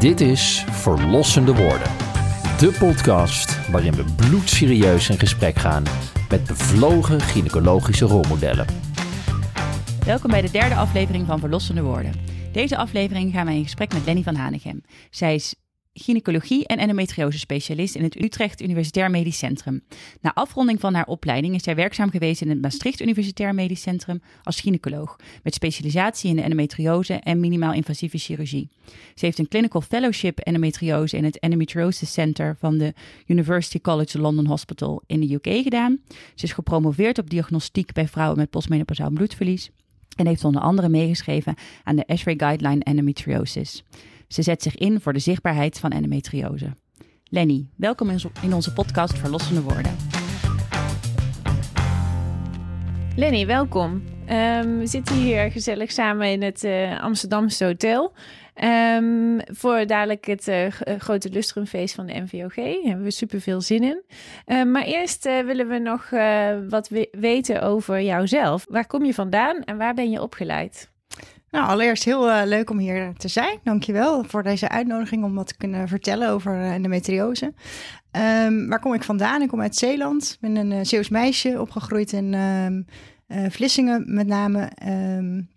Dit is Verlossende Woorden. De podcast waarin we bloedserieus in gesprek gaan met bevlogen gynaecologische rolmodellen. Welkom bij de derde aflevering van Verlossende Woorden. Deze aflevering gaan wij in gesprek met Lenny van Hanegem. Zij is gynaecologie en endometriose specialist in het Utrecht Universitair Medisch Centrum. Na afronding van haar opleiding is zij werkzaam geweest in het Maastricht Universitair Medisch Centrum als gynaecoloog, met specialisatie in de endometriose en minimaal invasieve chirurgie. Ze heeft een clinical fellowship endometriose in het Endometriosis Center van de University College London Hospital in de UK gedaan. Ze is gepromoveerd op diagnostiek bij vrouwen met postmenopausaal bloedverlies en heeft onder andere meegeschreven aan de ESHRE Guideline Endometriosis. Ze zet zich in voor de zichtbaarheid van endometriose. Lenny, welkom in onze podcast Verlossende Woorden. Lenny, welkom. Ehm, we zitten hier gezellig samen in het uh, Amsterdamse hotel. Um, voor dadelijk het uh, grote lustrumfeest van de NVOG. Daar hebben we super veel zin in. Uh, maar eerst willen we nog wat we weten over jouzelf. Waar kom je vandaan en waar ben je opgeleid? Nou, allereerst heel uh, leuk om hier te zijn. Dankjewel voor deze uitnodiging om wat te kunnen vertellen over uh, endometriose. Um, waar kom ik vandaan? Ik kom uit Zeeland. Ik ben een uh, Zeeuws meisje, opgegroeid in um, Vlissingen met name. Um,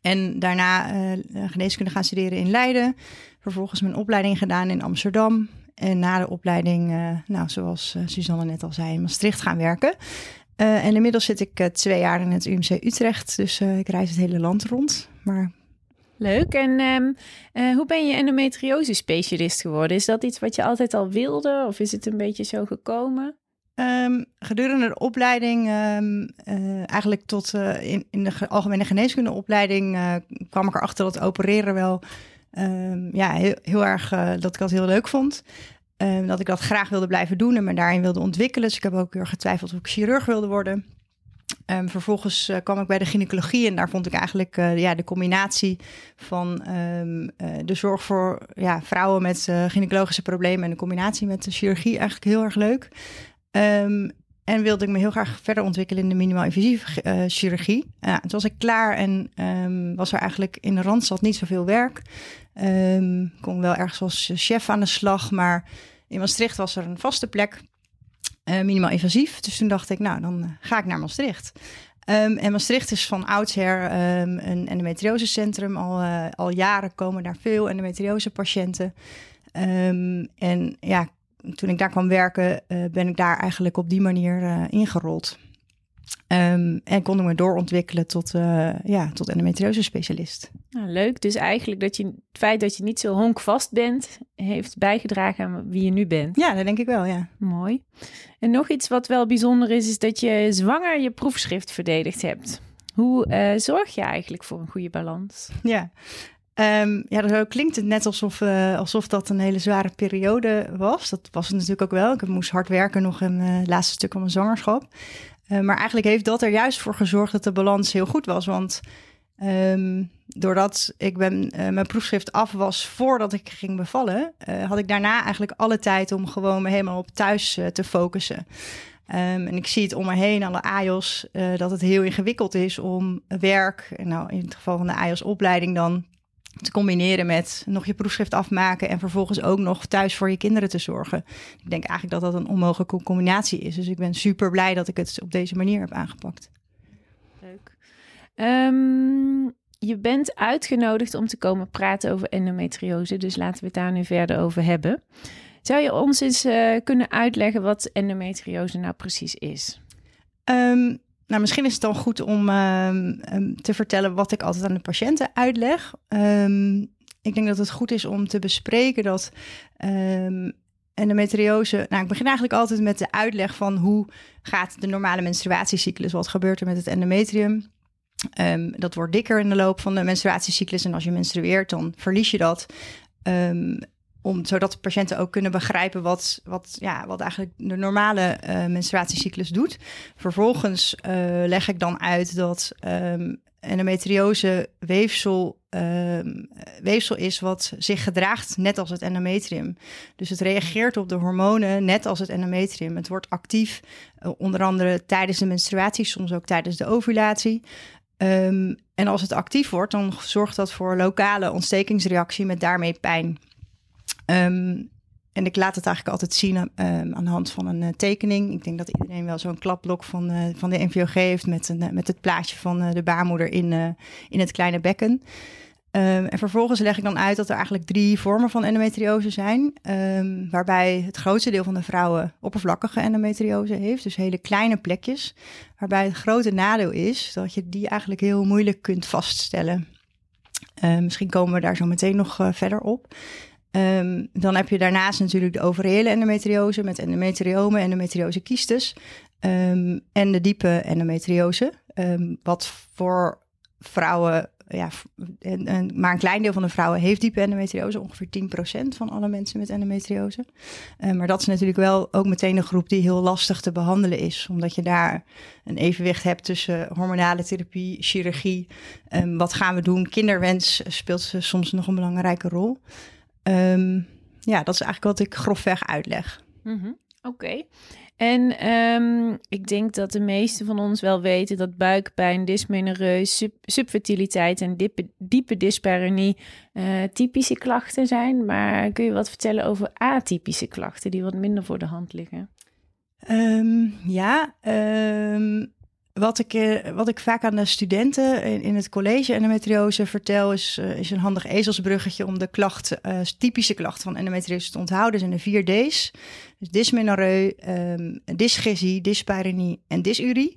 en daarna geneeskunde gaan studeren in Leiden. Vervolgens mijn opleiding gedaan in Amsterdam. En na de opleiding, nou, zoals Suzanne net al zei, in Maastricht gaan werken. En inmiddels zit ik twee jaar in het UMC Utrecht, dus ik reis het hele land rond. Maar... Leuk. En um, hoe ben je endometriose specialist geworden? Is dat iets wat je altijd al wilde of is het een beetje zo gekomen? Um, gedurende de opleiding, um, eigenlijk tot in, in, de algemene geneeskundeopleiding, kwam ik erachter dat opereren wel ja, heel, heel erg, dat ik dat heel leuk vond. Um, dat ik dat graag wilde blijven doen en me daarin wilde ontwikkelen. Dus ik heb ook heel getwijfeld of ik chirurg wilde worden. Um, vervolgens uh, kwam ik bij de gynaecologie en daar vond ik eigenlijk uh, ja, de combinatie van um, uh, de zorg voor ja, vrouwen met gynaecologische problemen en de combinatie met de chirurgie eigenlijk heel erg leuk. Um, en wilde ik me heel graag verder ontwikkelen in de minimaal invasieve chirurgie. Toen was ik klaar en was er eigenlijk in de Randstad niet zoveel werk. Um, kon wel ergens als chef aan de slag, maar in Maastricht was er een vaste plek, uh, minimaal invasief. Dus toen dacht ik, nou, dan uh, ga ik naar Maastricht. Um, en Maastricht is van oudsher um, een endometriosecentrum. Al, uh, al jaren komen daar veel endometriose-patiënten. en ja, toen ik daar kwam werken, ben ik daar eigenlijk op die manier ingerold. Um, en kon ik me doorontwikkelen tot, uh, ja, tot endometriose specialist. Nou, leuk. Dus eigenlijk dat je, het feit dat je niet zo honkvast bent, heeft bijgedragen aan wie je nu bent. Ja, dat denk ik wel, ja. Mooi. En nog iets wat wel bijzonder is, is dat je zwanger je proefschrift verdedigd hebt. Hoe uh, zorg je eigenlijk voor een goede balans? Ja, Um, ja, zo klinkt het net alsof, uh, alsof dat een hele zware periode was. Dat was het natuurlijk ook wel. Ik moest hard werken nog in het laatste stuk van mijn zwangerschap. Uh, maar eigenlijk heeft dat er juist voor gezorgd dat de balans heel goed was. Want um, doordat ik ben, uh, mijn proefschrift af was voordat ik ging bevallen, uh, had ik daarna eigenlijk alle tijd om gewoon me helemaal op thuis te focussen. Um, en ik zie het om me heen, alle AIOS, dat het heel ingewikkeld is om werk, nou in het geval van de AIOS-opleiding dan, te combineren met nog je proefschrift afmaken en vervolgens ook nog thuis voor je kinderen te zorgen. Ik denk eigenlijk dat dat een onmogelijke combinatie is. Dus ik ben super blij dat ik het op deze manier heb aangepakt. Leuk. Um, je bent uitgenodigd om te komen praten over endometriose, dus laten we het daar nu verder over hebben. Zou je ons eens uh, kunnen uitleggen wat endometriose nou precies is? Um, nou, misschien is het dan goed om uh, te vertellen wat ik altijd aan de patiënten uitleg. Um, ik denk dat het goed is om te bespreken dat endometriose... Nou, ik begin eigenlijk altijd met de uitleg van hoe gaat de normale menstruatiecyclus? Wat gebeurt er met het endometrium? Um, dat wordt dikker in de loop van de menstruatiecyclus. En als je menstrueert, dan verlies je dat. Um, om, zodat de patiënten ook kunnen begrijpen wat, wat, ja, wat eigenlijk de normale uh, menstruatiecyclus doet. Vervolgens uh, leg ik dan uit dat um, endometriose weefsel, um, weefsel is wat zich gedraagt net als het endometrium. Dus het reageert op de hormonen net als het endometrium. Het wordt actief, uh, onder andere tijdens de menstruatie, soms ook tijdens de ovulatie. Um, en als het actief wordt, dan zorgt dat voor lokale ontstekingsreactie met daarmee pijn. Ehm, en ik laat het eigenlijk altijd zien ehm, aan de hand van een eh, tekening. Ik denk dat iedereen wel zo'n klapblok van, eh, van de NVOG heeft met, een, met het plaatje van de baarmoeder in, in het kleine bekken. Ehm, en vervolgens leg ik dan uit dat er eigenlijk drie vormen van endometriose zijn. Waarbij het grootste deel van de vrouwen oppervlakkige endometriose heeft. Dus hele kleine plekjes. Waarbij het grote nadeel is dat je die eigenlijk heel moeilijk kunt vaststellen. Misschien komen we daar zo meteen nog verder op. Um, dan heb je daarnaast natuurlijk de overreële endometriose met endometriomen, endometriose kiestes. en de diepe endometriose. wat voor vrouwen ja, en, maar een klein deel van de vrouwen heeft diepe endometriose, ongeveer 10% van alle mensen met endometriose. Maar dat is natuurlijk wel ook meteen een groep die heel lastig te behandelen is, omdat je daar een evenwicht hebt tussen hormonale therapie, chirurgie. Wat gaan we doen? Kinderwens speelt soms nog een belangrijke rol. Um, ja, dat is eigenlijk wat ik grofweg uitleg. Mm -hmm. Oké. Okay. En um, ik denk dat de meesten van ons wel weten dat buikpijn, dysmenorreus, sub subfertiliteit en diepe, diepe dyspareunie uh, typische klachten zijn. Maar kun je wat vertellen over atypische klachten die wat minder voor de hand liggen? Um, ja, um, wat ik, eh, wat ik vaak aan de studenten in, het college endometriose vertel, is, uh, is een handig ezelsbruggetje om de klachten, uh, typische klachten van endometriose te onthouden. zijn de vier D's. Dus dysmenorreu, um, dysgesie, dyspareunie en dysurie.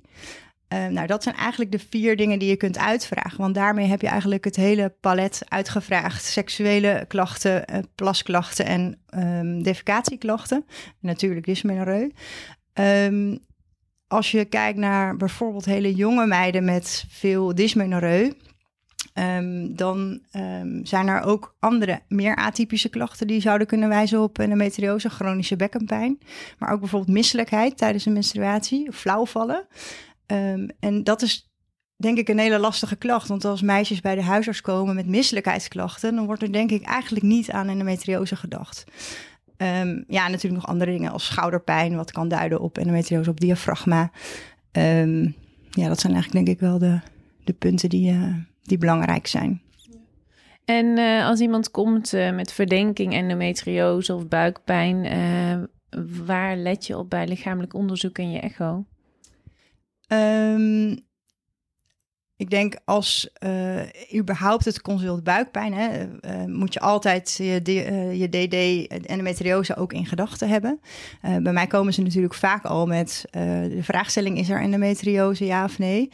Um, nou, dat zijn eigenlijk de vier dingen die je kunt uitvragen. Want daarmee heb je eigenlijk het hele palet uitgevraagd. Seksuele klachten, plasklachten en um, defecatieklachten. Natuurlijk dysmenorreu. Um, als je kijkt naar bijvoorbeeld hele jonge meiden met veel dysmenorreu, um, dan um, zijn er ook andere, meer atypische klachten die zouden kunnen wijzen op endometriose, chronische bekkenpijn. Maar ook bijvoorbeeld misselijkheid tijdens een menstruatie, of flauwvallen. Um, en dat is denk ik een hele lastige klacht. Want als meisjes bij de huisarts komen met misselijkheidsklachten, dan wordt er denk ik eigenlijk niet aan endometriose gedacht. Um, ja, natuurlijk nog andere dingen als schouderpijn, wat kan duiden op endometriose, op diafragma. Um, ja, dat zijn eigenlijk denk ik wel de, de punten die, uh, die belangrijk zijn. En uh, als iemand komt uh, met verdenking endometriose of buikpijn, waar let je op bij lichamelijk onderzoek en je echo? Um, ik denk als uh, überhaupt het consult buikpijn, hè, uh, moet je altijd je, je DD endometriose ook in gedachten hebben. bij mij komen ze natuurlijk vaak al met de vraagstelling: is er endometriose, ja of nee?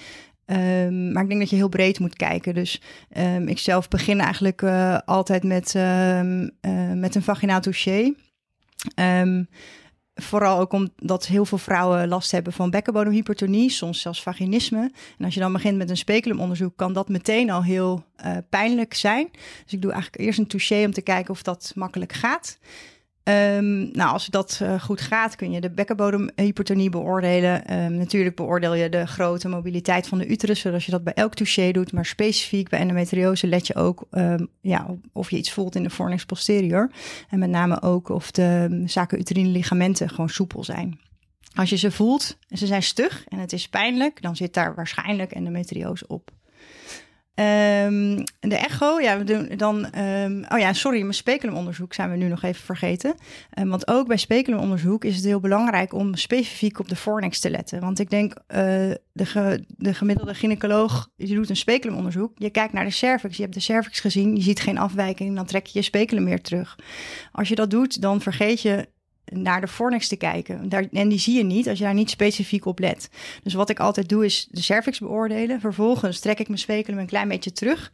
Um, maar ik denk dat je heel breed moet kijken. Dus um, ik zelf begin eigenlijk altijd met, um, met een vaginaal dossier. Vooral ook omdat heel veel vrouwen last hebben van bekkenbodemhypertonie, soms zelfs vaginisme. En als je dan begint met een speculumonderzoek, kan dat meteen al heel uh, pijnlijk zijn. Dus ik doe eigenlijk eerst een touché om te kijken of dat makkelijk gaat. Um, nou, als dat uh, goed gaat, kun je de bekkenbodemhypertonie beoordelen. Um, natuurlijk beoordeel je de grote mobiliteit van de uterus, zoals je dat bij elk touché doet. Maar specifiek bij endometriose let je ook um, ja, of je iets voelt in de fornix posterior. En met name ook of de zakenuterine ligamenten gewoon soepel zijn. Als je ze voelt en ze zijn stug en het is pijnlijk, dan zit daar waarschijnlijk endometriose op. Um, de echo, ja, we doen dan. Um, oh ja, sorry, mijn speculumonderzoek zijn we nu nog even vergeten. Um, want ook bij speculumonderzoek is het heel belangrijk om specifiek op de fornix te letten. Want ik denk, uh, de, de gemiddelde gynaecoloog, je doet een speculumonderzoek, je kijkt naar de cervix, je hebt de cervix gezien, je ziet geen afwijking, dan trek je je speculum meer terug. Als je dat doet, dan vergeet je naar de fornix te kijken. Daar, en die zie je niet als je daar niet specifiek op let. Dus wat ik altijd doe is de cervix beoordelen. Vervolgens trek ik mijn speculum een klein beetje terug.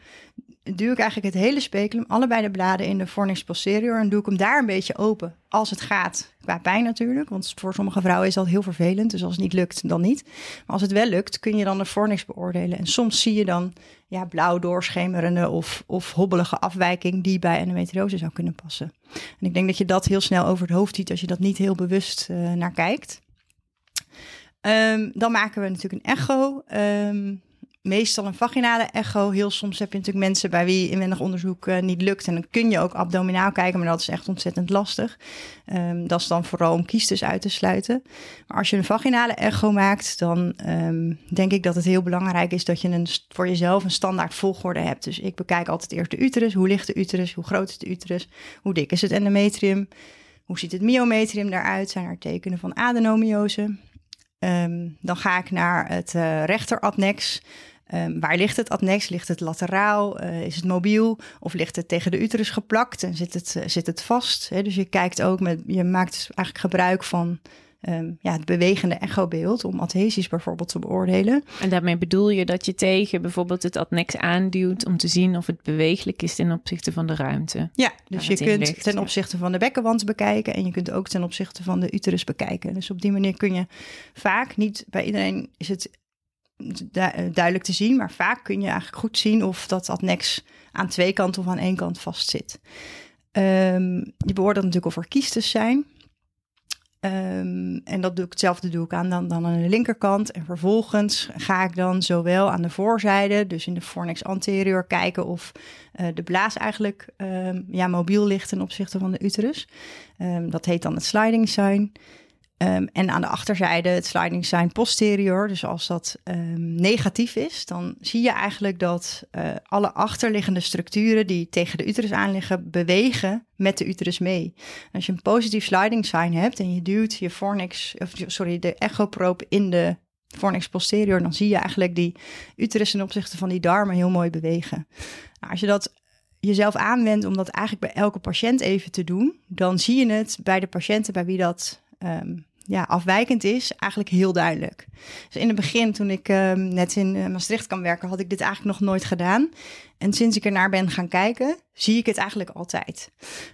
Duw ik eigenlijk het hele speculum, allebei de bladen in de fornix posterior... en doe ik hem daar een beetje open, als het gaat. Qua pijn natuurlijk, want voor sommige vrouwen is dat heel vervelend. Dus als het niet lukt, dan niet. Maar als het wel lukt, kun je dan de fornix beoordelen. En soms zie je dan ja, blauw doorschemerende of, of hobbelige afwijking... die bij endometriose zou kunnen passen. En ik denk dat je dat heel snel over het hoofd ziet als je dat niet heel bewust uh, naar kijkt. Um, dan maken we natuurlijk een echo. Um, meestal een vaginale echo. Heel soms heb je natuurlijk mensen bij wie inwendig onderzoek uh, niet lukt. En dan kun je ook abdominaal kijken, maar dat is echt ontzettend lastig. Um, dat is dan vooral om kiestes uit te sluiten. Maar als je een vaginale echo maakt, dan um, denk ik dat het heel belangrijk is dat je een, voor jezelf een standaard volgorde hebt. Dus ik bekijk altijd eerst de uterus. Hoe ligt de uterus? Hoe groot is de uterus? Hoe dik is het endometrium? Hoe ziet het myometrium daaruit? Zijn er tekenen van adenomiose? Um, dan ga ik naar het uh, rechteradnex. Um, waar ligt het adnex? Ligt het lateraal? Uh, is het mobiel? Of ligt het tegen de uterus geplakt en zit het, uh, zit het vast? Dus je kijkt ook met, je maakt eigenlijk gebruik van um, ja, het bewegende echobeeld om adhesies bijvoorbeeld te beoordelen. En daarmee bedoel je dat je tegen bijvoorbeeld het adnex aanduwt om te zien of het bewegelijk is ten opzichte van de ruimte. Ja, dus je kunt ligt, ten opzichte van de bekkenwand bekijken en je kunt ook ten opzichte van de uterus bekijken. Dus op die manier kun je vaak, niet bij iedereen is het duidelijk te zien, maar vaak kun je eigenlijk goed zien of dat adnex aan twee kanten of aan één kant vast zit. Um, je beoordeelt natuurlijk of er kiestes zijn. Um, en dat doe ik hetzelfde doe ik aan dan, dan aan de linkerkant. En vervolgens ga ik dan zowel aan de voorzijde, dus in de fornix anterior, kijken of uh, de blaas eigenlijk um, ja, mobiel ligt ten opzichte van de uterus. Dat heet dan het sliding sign. Um, en aan de achterzijde het sliding sign posterior. Dus als dat um, negatief is, dan zie je eigenlijk dat uh, alle achterliggende structuren die tegen de uterus aan liggen, bewegen met de uterus mee. als je een positief sliding sign hebt en je duwt je fornix, of sorry, de echoproop in de fornix posterior, dan zie je eigenlijk die uterus ten opzichte van die darmen heel mooi bewegen. Nou, als je dat jezelf aanwendt om dat eigenlijk bij elke patiënt even te doen, dan zie je het bij de patiënten bij wie dat um, ja, afwijkend is, eigenlijk heel duidelijk. Dus in het begin, toen ik uh, net in uh, Maastricht kan werken, had ik dit eigenlijk nog nooit gedaan. En sinds ik er naar ben gaan kijken, zie ik het eigenlijk altijd.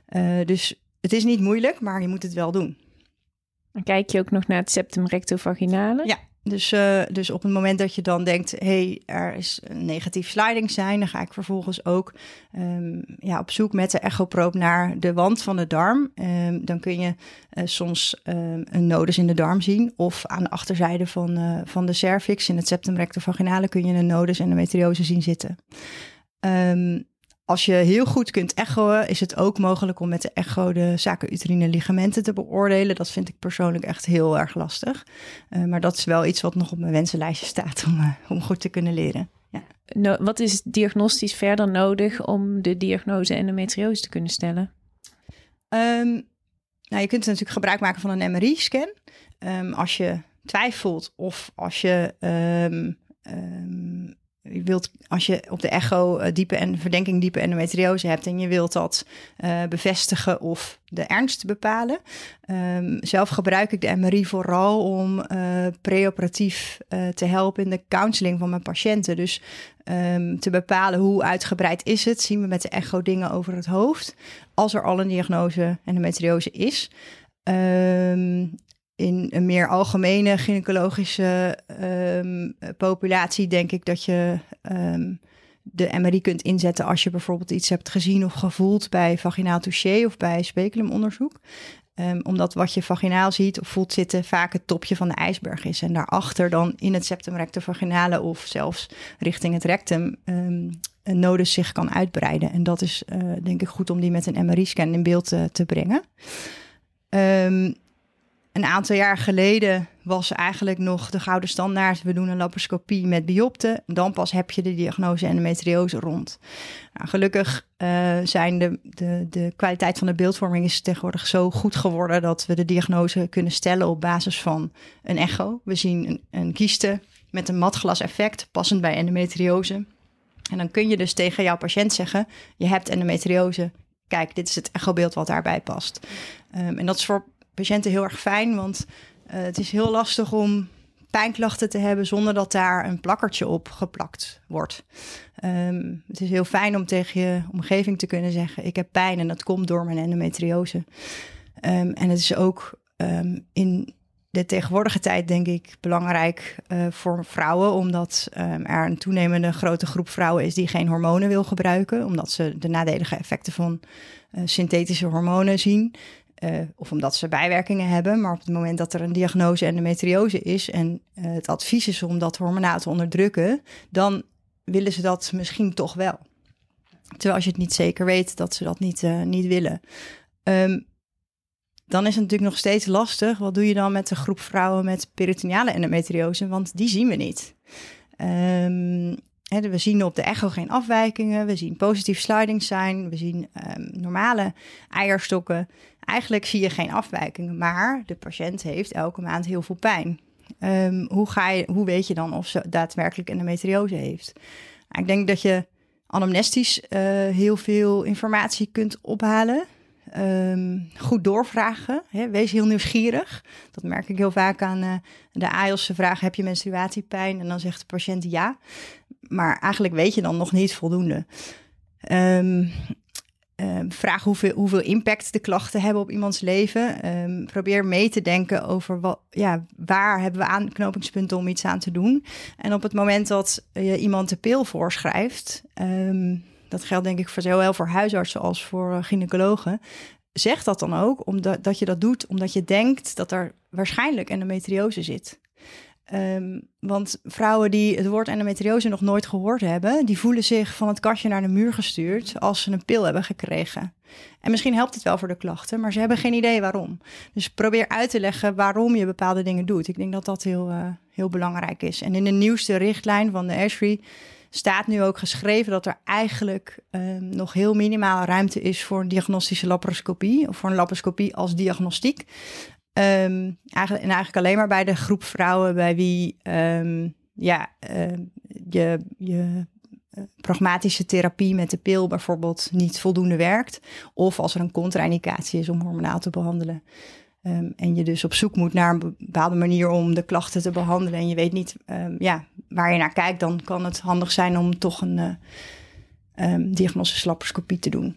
Uh, dus het is niet moeilijk, maar je moet het wel doen. En kijk je ook nog naar het septum rectovaginale? Ja, dus, uh, dus op het moment dat je dan denkt, hey, er is een negatief sliding zijn, dan ga ik vervolgens ook um, ja, op zoek met de echoproop naar de wand van de darm. Um, dan kun je uh, soms um, een nodus in de darm zien, of aan de achterzijde van, uh, van de cervix, in het septum rectovaginale, kun je een nodus endometriose zien zitten. Als je heel goed kunt echoen, is het ook mogelijk om met de echo de zaken ligamenten te beoordelen. Dat vind ik persoonlijk echt heel erg lastig. Uh, maar dat is wel iets wat nog op mijn wensenlijstje staat om, uh, om goed te kunnen leren. Ja. No, wat is diagnostisch verder nodig om de diagnose endometriose te kunnen stellen? Um, nou, je kunt natuurlijk gebruik maken van een MRI-scan. Um, als je twijfelt of als je um, je wilt, als je op de echo uh, diepe en verdenking diepe endometriose hebt en je wilt dat uh, bevestigen of de ernst bepalen. Um, zelf gebruik ik de MRI vooral om uh, preoperatief te helpen in de counseling van mijn patiënten. Dus um, te bepalen hoe uitgebreid is het, zien we met de echo dingen over het hoofd. Als er al een diagnose endometriose is. Um, in een meer algemene gynaecologische um, populatie denk ik dat je um, de MRI kunt inzetten als je bijvoorbeeld iets hebt gezien of gevoeld bij vaginaal touché of bij speculumonderzoek. Um, omdat wat je vaginaal ziet of voelt zitten vaak het topje van de ijsberg is. En daarachter dan in het septum rectovaginale of zelfs richting het rectum um, een nodus zich kan uitbreiden. En dat is uh, denk ik goed om die met een MRI-scan in beeld te, te brengen. Um, een aantal jaar geleden was eigenlijk nog de gouden standaard. We doen een laparoscopie met biopte. Dan pas heb je de diagnose endometriose rond. Nou, gelukkig uh, zijn de, de, de kwaliteit van de beeldvorming is tegenwoordig zo goed geworden dat we de diagnose kunnen stellen op basis van een echo. We zien een, een kieste met een matglas effect, passend bij endometriose. En dan kun je dus tegen jouw patiënt zeggen: je hebt endometriose. Kijk, dit is het echobeeld wat daarbij past. Um, en dat is voor patiënten heel erg fijn, want uh, het is heel lastig om pijnklachten te hebben zonder dat daar een plakkertje op geplakt wordt. Um, het is heel fijn om tegen je omgeving te kunnen zeggen: Ik heb pijn en dat komt door mijn endometriose. Um, en het is ook um, in de tegenwoordige tijd, denk ik, belangrijk uh, voor vrouwen, omdat er een toenemende grote groep vrouwen is die geen hormonen wil gebruiken, omdat ze de nadelige effecten van uh, synthetische hormonen zien. Eh, of omdat ze bijwerkingen hebben. Maar op het moment dat er een diagnose endometriose is en eh, het advies is om dat hormonaal te onderdrukken, dan willen ze dat misschien toch wel. Terwijl als je het niet zeker weet dat ze dat niet, uh, niet willen. Um, dan is het natuurlijk nog steeds lastig. Wat doe je dan met de groep vrouwen met peritoneale endometriose? Want die zien we niet. Um, we zien op de echo geen afwijkingen. We zien positief sliding zijn. We zien um, normale eierstokken. Eigenlijk zie je geen afwijkingen. Maar de patiënt heeft elke maand heel veel pijn. Um, hoe, ga je, hoe weet je dan of ze daadwerkelijk endometriose heeft? Ik denk dat je anamnestisch uh, heel veel informatie kunt ophalen. Um, goed doorvragen. Hè? Wees heel nieuwsgierig. Dat merk ik heel vaak aan uh, de AIOS. Ze vragen, heb je menstruatiepijn? En dan zegt de patiënt ja. Maar eigenlijk weet je dan nog niet voldoende. Um, um, vraag hoeveel, impact de klachten hebben op iemands leven. Um, probeer mee te denken over wat, ja, waar hebben we aanknopingspunten om iets aan te doen. En op het moment dat je iemand de pil voorschrijft, um, dat geldt denk ik voor zowel voor huisartsen als voor uh, gynaecologen. Zeg dat dan ook, omdat dat je dat doet omdat je denkt dat er waarschijnlijk endometriose zit. Um, want vrouwen die het woord endometriose nog nooit gehoord hebben, die voelen zich van het kastje naar de muur gestuurd als ze een pil hebben gekregen. En misschien helpt het wel voor de klachten, maar ze hebben geen idee waarom. Dus probeer uit te leggen waarom je bepaalde dingen doet. Ik denk dat dat heel, uh, heel belangrijk is. En in de nieuwste richtlijn van de ASHRI staat nu ook geschreven dat er eigenlijk um, nog heel minimaal ruimte is voor een diagnostische laparoscopie of voor een laparoscopie als diagnostiek. Um, eigenlijk, en eigenlijk alleen maar bij de groep vrouwen bij wie um, ja, uh, je, je uh, pragmatische therapie met de pil bijvoorbeeld niet voldoende werkt. Of als er een contra-indicatie is om hormonaal te behandelen. Um, en je dus op zoek moet naar een bepaalde manier om de klachten te behandelen. En je weet niet um, ja, waar je naar kijkt, dan kan het handig zijn om toch een uh, um, diagnostische laparoscopie te doen.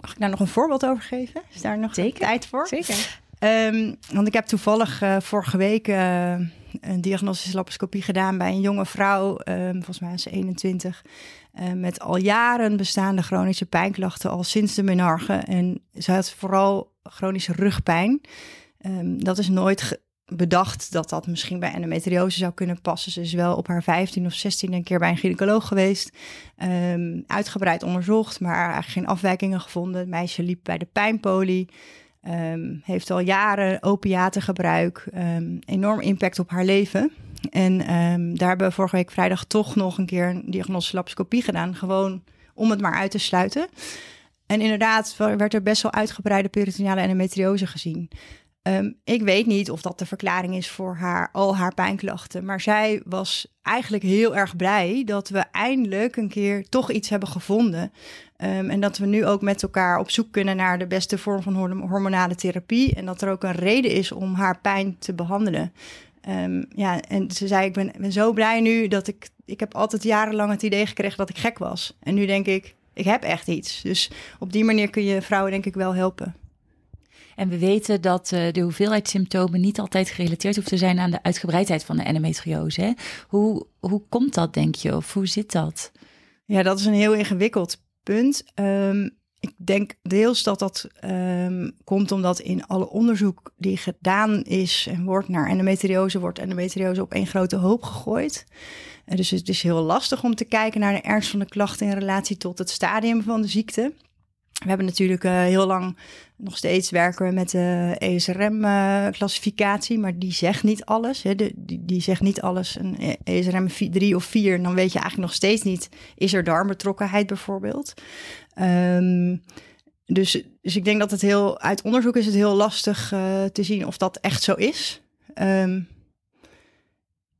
Mag ik daar nog een voorbeeld over geven? Is daar nog Zeker. tijd voor? Zeker. Um, want ik heb toevallig uh, vorige week uh, een diagnostische laparoscopie gedaan bij een jonge vrouw, um, volgens mij is ze 21, uh, met al jaren bestaande chronische pijnklachten, al sinds de menarche. En ze had vooral chronische rugpijn. Dat is nooit bedacht dat dat misschien bij endometriose zou kunnen passen. Ze is wel op haar 15 of 16 een keer bij een gynaecoloog geweest. Uitgebreid onderzocht, maar eigenlijk geen afwijkingen gevonden. Het meisje liep bij de pijnpolie. Um, heeft al jaren opiatengebruik, um, enorm impact op haar leven. En um, daar hebben we vorige week vrijdag toch nog een keer een diagnostische laparoscopie gedaan. Gewoon om het maar uit te sluiten. En inderdaad werd er best wel uitgebreide peritoneale endometriose gezien. Um, ik weet niet of dat de verklaring is voor haar, al haar pijnklachten. Maar zij was eigenlijk heel erg blij dat we eindelijk een keer toch iets hebben gevonden. Um, en dat we nu ook met elkaar op zoek kunnen naar de beste vorm van hormonale therapie. En dat er ook een reden is om haar pijn te behandelen. Um, ja, en ze zei: Ik ben, ben zo blij nu dat ik. Ik heb altijd jarenlang het idee gekregen dat ik gek was. En nu denk ik: Ik heb echt iets. Dus op die manier kun je vrouwen, denk ik, wel helpen. En we weten dat uh, de hoeveelheid symptomen niet altijd gerelateerd hoeft te zijn aan de uitgebreidheid van de endometriose. Hè? Hoe, hoe komt dat, denk je? Of hoe zit dat? Ja, dat is een heel ingewikkeld punt. Um, ik denk deels dat dat um, komt omdat in alle onderzoek die gedaan is en wordt naar endometriose, wordt endometriose op één grote hoop gegooid. En dus het is heel lastig om te kijken naar de ernst van de klachten in relatie tot het stadium van de ziekte. We hebben natuurlijk uh, heel lang nog steeds werken we met de ESRM-classificatie, uh, maar die zegt niet alles. Hè. Die, die zegt niet alles. Een ESRM 3 of 4, dan weet je eigenlijk nog steeds niet, is er darmbetrokkenheid bijvoorbeeld. Um, dus, dus ik denk dat het heel, uit onderzoek is het heel lastig uh, te zien of dat echt zo is. Um,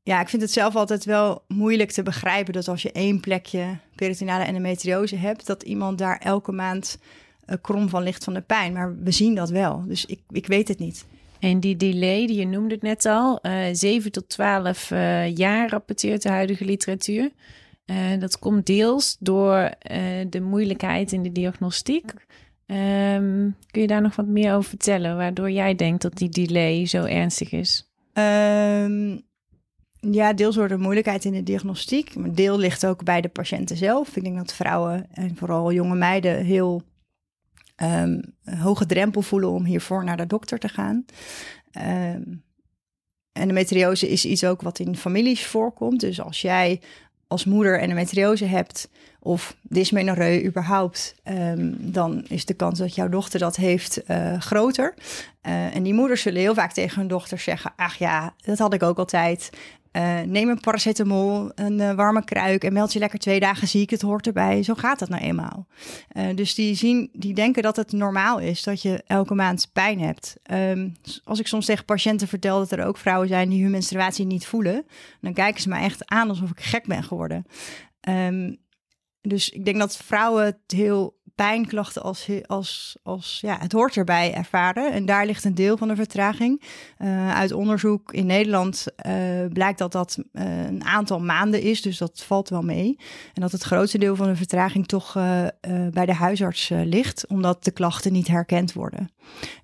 ja, ik vind het zelf altijd wel moeilijk te begrijpen dat als je één plekje peritoneale endometriose hebt, dat iemand daar elke maand uh, krom van ligt van de pijn. Maar we zien dat wel, dus ik, ik weet het niet. En die delay, die je noemde het net al, uh, 7 tot 12 uh, jaar rapporteert de huidige literatuur. Uh, dat komt deels door de moeilijkheid in de diagnostiek. Um, kun je daar nog wat meer over vertellen, waardoor jij denkt dat die delay zo ernstig is? Um, ja, deels door de moeilijkheid in de diagnostiek. Maar deel ligt ook bij de patiënten zelf. Ik denk dat vrouwen en vooral jonge meiden heel ehm, hoge drempel voelen om hiervoor naar de dokter te gaan. Ehm, endometriose is iets ook wat in families voorkomt. Dus als jij als moeder endometriose hebt of dysmenorrheu überhaupt, um, dan is de kans dat jouw dochter dat heeft uh, groter. Uh, en die moeders zullen heel vaak tegen hun dochter zeggen: Ach ja, dat had ik ook altijd. Uh, neem een paracetamol, een uh, warme kruik en meld je lekker twee dagen ziek. Het hoort erbij. Zo gaat dat nou eenmaal. Uh, dus die, zien, die denken dat het normaal is dat je elke maand pijn hebt. Um, als ik soms tegen patiënten vertel dat er ook vrouwen zijn die hun menstruatie niet voelen, dan kijken ze me echt aan alsof ik gek ben geworden. Um, dus ik denk dat vrouwen het heel pijnklachten als, als, als ja, het hoort erbij ervaren. En daar ligt een deel van de vertraging. Uh, uit onderzoek in Nederland uh, blijkt dat dat uh, een aantal maanden is, dus dat valt wel mee. En dat het grootste deel van de vertraging toch bij de huisarts ligt, omdat de klachten niet herkend worden.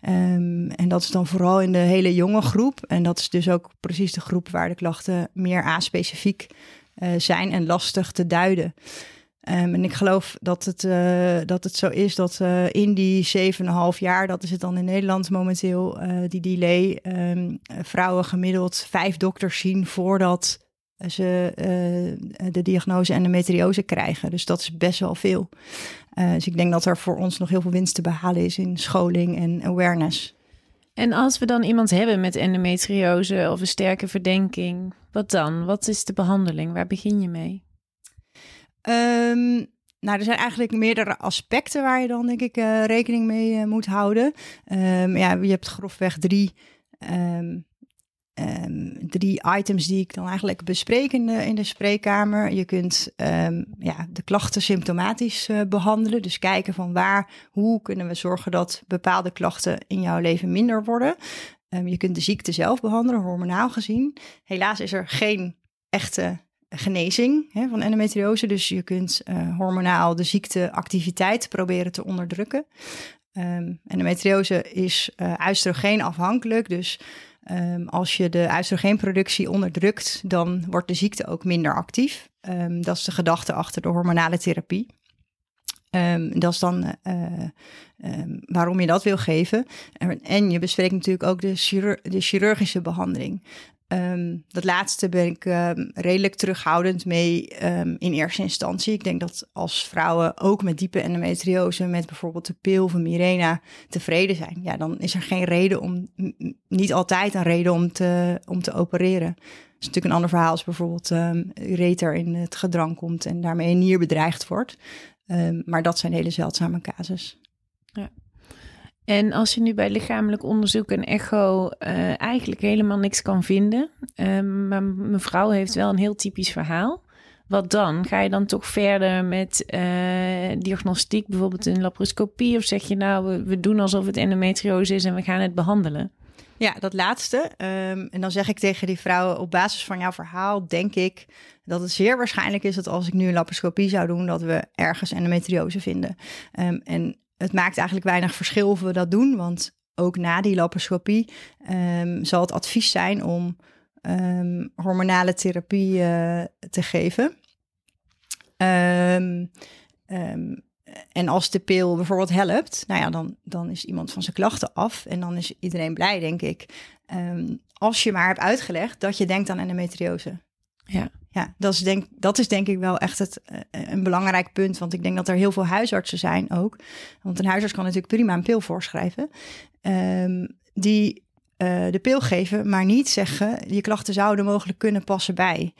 Um, en dat is dan vooral in de hele jonge groep. En dat is dus ook precies de groep waar de klachten meer aspecifiek zijn en lastig te duiden. Um, en ik geloof dat het, uh, dat het zo is dat uh, in die 7,5 jaar, dat is het dan in Nederland momenteel, uh, die delay, um, vrouwen gemiddeld vijf dokters zien voordat ze de diagnose endometriose krijgen. Dus dat is best wel veel. dus ik denk dat er voor ons nog heel veel winst te behalen is in scholing en awareness. En als we dan iemand hebben met endometriose of een sterke verdenking, wat dan? Wat is de behandeling? Waar begin je mee? Um, nou, er zijn eigenlijk meerdere aspecten waar je dan, denk ik, uh, rekening mee uh, moet houden. Um, ja, je hebt grofweg drie, um, drie items die ik dan eigenlijk bespreek in de, spreekkamer. Je kunt ja, de klachten symptomatisch uh, behandelen. Dus kijken van waar, hoe kunnen we zorgen dat bepaalde klachten in jouw leven minder worden. je kunt de ziekte zelf behandelen, hormonaal gezien. Helaas is er geen echte genezing hè, van endometriose. Dus je kunt uh, hormonaal de ziekteactiviteit proberen te onderdrukken. Um, endometriose is uh, afhankelijk. Dus um, als je de oestrogeenproductie onderdrukt, dan wordt de ziekte ook minder actief. Um, dat is de gedachte achter de hormonale therapie. Um, dat is dan uh, um, waarom je dat wil geven. En, je bespreekt natuurlijk ook de, chirur de chirurgische behandeling. Um, dat laatste ben ik redelijk terughoudend mee in eerste instantie. Ik denk dat als vrouwen ook met diepe endometriose, met bijvoorbeeld de pil van Mirena, tevreden zijn, ja, dan is er geen reden om, niet altijd een reden om te, om te opereren. Dat is natuurlijk een ander verhaal als bijvoorbeeld ureter in het gedrang komt en daarmee een nier bedreigd wordt. Maar dat zijn hele zeldzame casus. Ja. En als je nu bij lichamelijk onderzoek en echo uh, eigenlijk helemaal niks kan vinden, uh, maar mevrouw heeft wel een heel typisch verhaal. Wat dan? Ga je dan toch verder met uh, diagnostiek, bijvoorbeeld een laparoscopie? Of zeg je nou, we, we, doen alsof het endometriose is en we gaan het behandelen? Ja, dat laatste. Um, en dan zeg ik tegen die vrouwen, op basis van jouw verhaal denk ik dat het zeer waarschijnlijk is dat als ik nu een laparoscopie zou doen, dat we ergens endometriose vinden. Um, en het maakt eigenlijk weinig verschil of we dat doen, want ook na die laparoscopie um, zal het advies zijn om hormonale therapie uh, te geven. Um, en als de pil bijvoorbeeld helpt, nou ja, dan, dan is iemand van zijn klachten af en dan is iedereen blij, denk ik. als je maar hebt uitgelegd dat je denkt aan endometriose. Ja. Ja, dat is, denk, dat is denk ik wel echt het, uh, een belangrijk punt. Want ik denk dat er heel veel huisartsen zijn ook. Want een huisarts kan natuurlijk prima een pil voorschrijven. Um, die uh, de pil geven, maar niet zeggen... je klachten zouden mogelijk kunnen passen bij.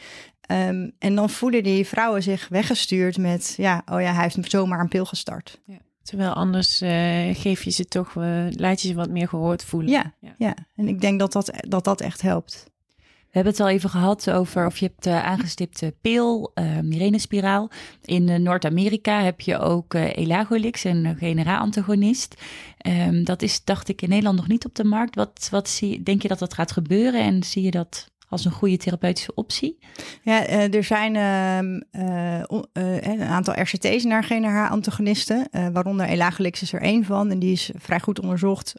Um, en dan voelen die vrouwen zich weggestuurd met... ja, oh ja, hij heeft zomaar een pil gestart. Ja. Terwijl anders uh, geef je ze toch, laat je ze wat meer gehoord voelen. Ja, ja, ja. en ik denk dat dat, dat, dat echt helpt. We hebben het al even gehad over of je hebt uh, aangestipte pil, uh, Mirene-spiraal. In uh, Noord-Amerika heb je ook uh, Elagolix, een GNRA-antagonist. Um, dat is, dacht ik, in Nederland nog niet op de markt. Wat, wat zie, denk je dat dat gaat gebeuren en zie je dat als een goede therapeutische optie? Ja, uh, er zijn uh, uh, een aantal RCT's naar GNRH-antagonisten, waaronder Elagolix is er één van. En die is vrij goed onderzocht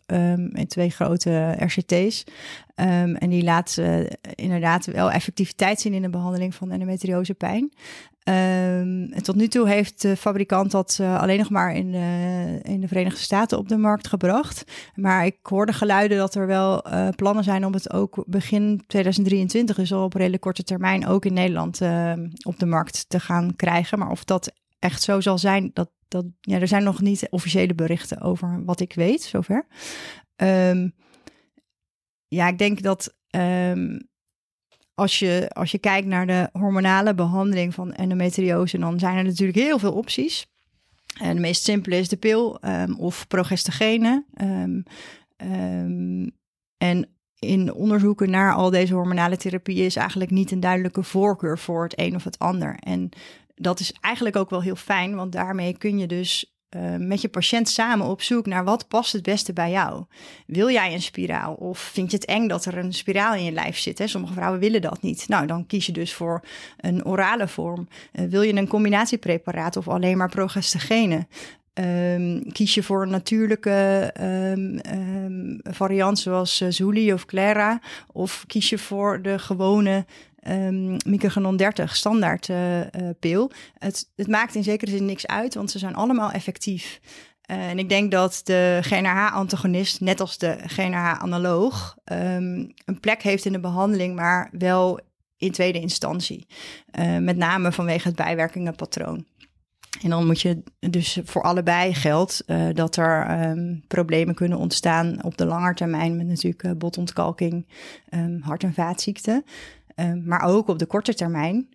in twee grote RCT's. Um, en die laat inderdaad wel effectiviteit zien in de behandeling van endometriose pijn. En tot nu toe heeft de fabrikant dat uh, alleen nog maar in de, in de Verenigde Staten op de markt gebracht. Maar ik hoorde geluiden dat er wel uh, plannen zijn om het ook begin 2023, dus al op redelijk korte termijn, ook in Nederland uh, op de markt te gaan krijgen. Maar of dat echt zo zal zijn, dat, dat, ja, er zijn nog niet officiële berichten over wat ik weet, zover. Um, ja, ik denk dat als je, als je kijkt naar de hormonale behandeling van endometriose, dan zijn er natuurlijk heel veel opties. En de meest simpele is de pil um, of progestogene. Um, um, en in onderzoeken naar al deze hormonale therapieën is eigenlijk niet een duidelijke voorkeur voor het een of het ander. En dat is eigenlijk ook wel heel fijn, want daarmee kun je dus uh, met je patiënt samen op zoek naar wat past het beste bij jou. Wil jij een spiraal of vind je het eng dat er een spiraal in je lijf zit? Hè? Sommige vrouwen willen dat niet. Nou, dan kies je dus voor een orale vorm. Uh, wil je een combinatiepreparaat of alleen maar progestogene? Um, kies je voor een natuurlijke um, um, variant zoals uh, Zuli of Clara? Of kies je voor de gewone um, Microgenon 30 standaard uh, pil. Het, het maakt in zekere zin niks uit, want ze zijn allemaal effectief. Uh, en ik denk dat de GNRH-antagonist, net als de GNRH-analoog, um, een plek heeft in de behandeling, maar wel in tweede instantie. met name vanwege het bijwerkingenpatroon. En dan moet je dus voor allebei geld uh, dat er um, problemen kunnen ontstaan op de lange termijn met natuurlijk botontkalking, hart- en vaatziekten. Um, maar ook op de korte termijn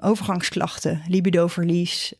overgangsklachten, libidoverlies,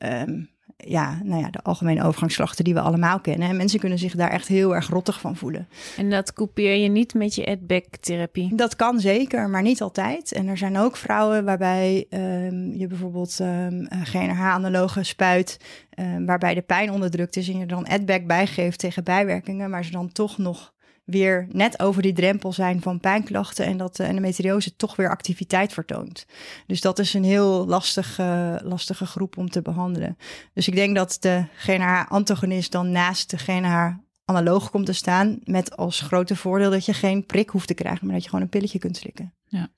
ja, nou ja, de algemene overgangsklachten die we allemaal kennen. En mensen kunnen zich daar echt heel erg rottig van voelen. En dat coupeer je niet met je AdBack-therapie? Dat kan zeker, maar niet altijd. En er zijn ook vrouwen waarbij um, je bijvoorbeeld um, GNRH-analoge spuit... Um, waarbij de pijn onderdrukt is en je dan AdBack bijgeeft tegen bijwerkingen... maar ze dan toch nog weer net over die drempel zijn van pijnklachten en dat de endometriose toch weer activiteit vertoont. Dus dat is een heel lastige, lastige groep om te behandelen. Dus ik denk dat de GNH-antagonist dan naast de GNH-analoog komt te staan met als grote voordeel dat je geen prik hoeft te krijgen, maar dat je gewoon een pilletje kunt slikken. Ja.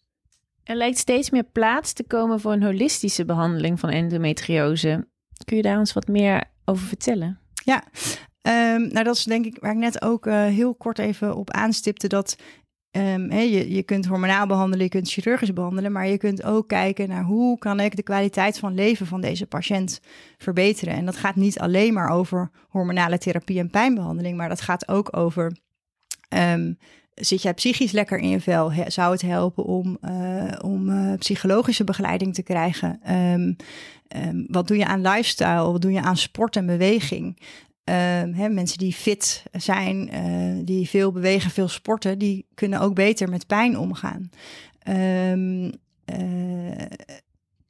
Er lijkt steeds meer plaats te komen voor een holistische behandeling van endometriose. Kun je daar ons wat meer over vertellen? Ja, Um, nou, dat is denk ik waar ik net ook uh, heel kort even op aanstipte. Dat hey, je, je kunt hormonaal behandelen, je kunt chirurgisch behandelen, maar je kunt ook kijken naar hoe kan ik de kwaliteit van leven van deze patiënt verbeteren. En dat gaat niet alleen maar over hormonale therapie en pijnbehandeling, maar dat gaat ook over. Um, zit jij psychisch lekker in je vel? zou het helpen om, uh, om uh, psychologische begeleiding te krijgen? Wat doe je aan lifestyle? Wat doe je aan sport en beweging? Uh, hè, mensen die fit zijn, uh, die veel bewegen, veel sporten, die kunnen ook beter met pijn omgaan. Um,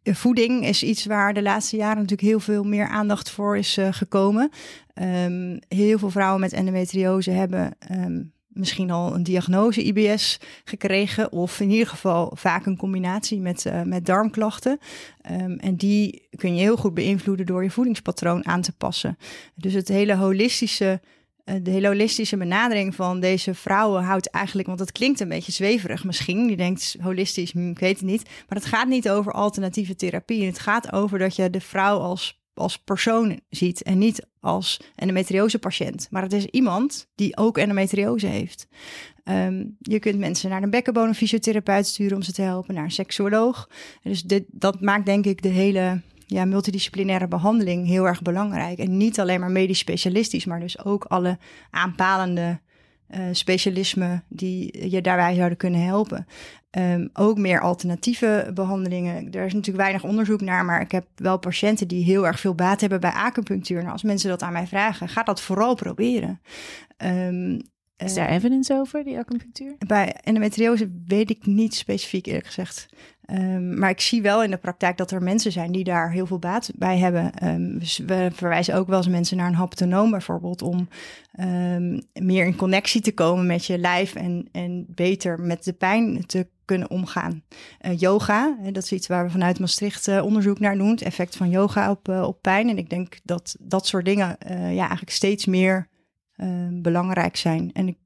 voeding is iets waar de laatste jaren natuurlijk heel veel meer aandacht voor is gekomen. Um, heel veel vrouwen met endometriose hebben um, misschien al een diagnose IBS gekregen, of in ieder geval vaak een combinatie met, uh, met darmklachten. Um, en die kun je heel goed beïnvloeden door je voedingspatroon aan te passen. Dus het hele holistische. Uh, de hele holistische benadering van deze vrouwen houdt eigenlijk, want het klinkt een beetje zweverig misschien. Je denkt holistisch, hm, ik weet het niet. Maar het gaat niet over alternatieve therapie. Het gaat over dat je de vrouw als als persoon ziet en niet als endometriose patiënt. Maar het is iemand die ook endometriose heeft. Um, je kunt mensen naar een bekkenbodemfysiotherapeut sturen om ze te helpen, naar een seksuoloog. Dus dit, dat maakt denk ik de hele ja, multidisciplinaire behandeling heel erg belangrijk. En niet alleen maar medisch specialistisch, maar dus ook alle aanpalende specialismen die je daarbij zouden kunnen helpen. Um, ook meer alternatieve behandelingen. Er is natuurlijk weinig onderzoek naar, maar ik heb wel patiënten die heel erg veel baat hebben bij acupunctuur. En als mensen dat aan mij vragen, ga dat vooral proberen. Um, is daar evidence over, die acupunctuur? Bij endometriose weet ik niet specifiek eerlijk gezegd. Um, maar ik zie wel in de praktijk dat er mensen zijn die daar heel veel baat bij hebben. Um, we verwijzen ook wel eens mensen naar een haptonoom bijvoorbeeld... om um, meer in connectie te komen met je lijf... en, en beter met de pijn te kunnen omgaan. Uh, yoga, dat is iets waar we vanuit Maastricht uh, onderzoek naar doen. Het effect van yoga op, uh, op pijn. En ik denk dat dat soort dingen ja, eigenlijk steeds meer belangrijk zijn. En ik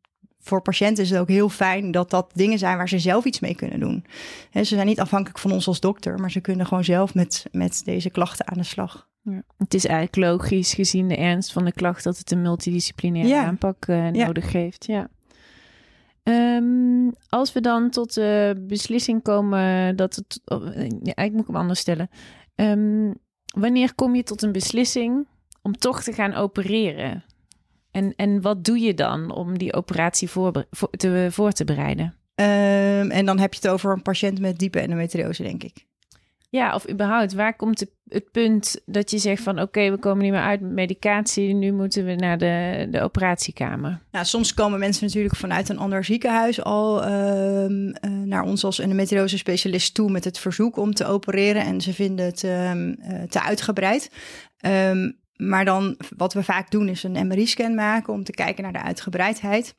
voor patiënten is het ook heel fijn dat dat dingen zijn waar ze zelf iets mee kunnen doen. Ze zijn niet afhankelijk van ons als dokter, maar ze kunnen gewoon zelf met, met deze klachten aan de slag. Ja. Het is eigenlijk logisch gezien de ernst van de klacht dat het een multidisciplinaire Ja. aanpak eh, Ja. nodig heeft. Ja. Ehm, als we dan tot de beslissing komen dat het. oh, ja, eigenlijk moet ik hem anders stellen. Ehm, wanneer kom je tot een beslissing om toch te gaan opereren? En, en wat doe je dan om die operatie voor, voor, te, voor te bereiden? Ehm, en dan heb je het over een patiënt met diepe endometriose, denk ik. Ja, of überhaupt, waar komt het punt dat je zegt van oké, we komen niet meer uit met medicatie, nu moeten we naar de, de operatiekamer? Nou, soms komen mensen natuurlijk vanuit een ander ziekenhuis al ehm, eh, naar ons als endometriose specialist toe met het verzoek om te opereren en ze vinden het ehm, eh, te uitgebreid. Ehm, maar dan wat we vaak doen is een MRI-scan maken om te kijken naar de uitgebreidheid.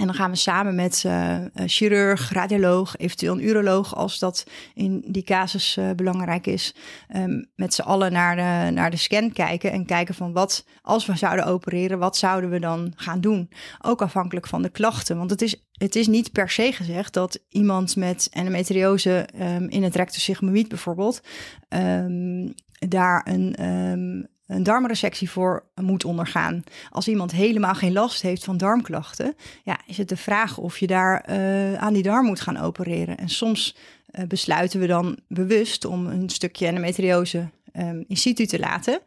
En dan gaan we samen met eh, een chirurg, radioloog, eventueel een uroloog, als dat in die casus eh, belangrijk is, ehm, met z'n allen naar de, naar de scan kijken en kijken van wat, als we zouden opereren, wat zouden we dan gaan doen? Ook afhankelijk van de klachten. Want het is, het is niet per se gezegd dat iemand met endometriose ehm, in het rectus sigmoïd bijvoorbeeld, ehm, daar een, een darmresectie voor moet ondergaan. Als iemand helemaal geen last heeft van darmklachten, ja, is het de vraag of je daar eh, aan die darm moet gaan opereren. En soms eh, besluiten we dan bewust om een stukje endometriose ehm, in situ te laten.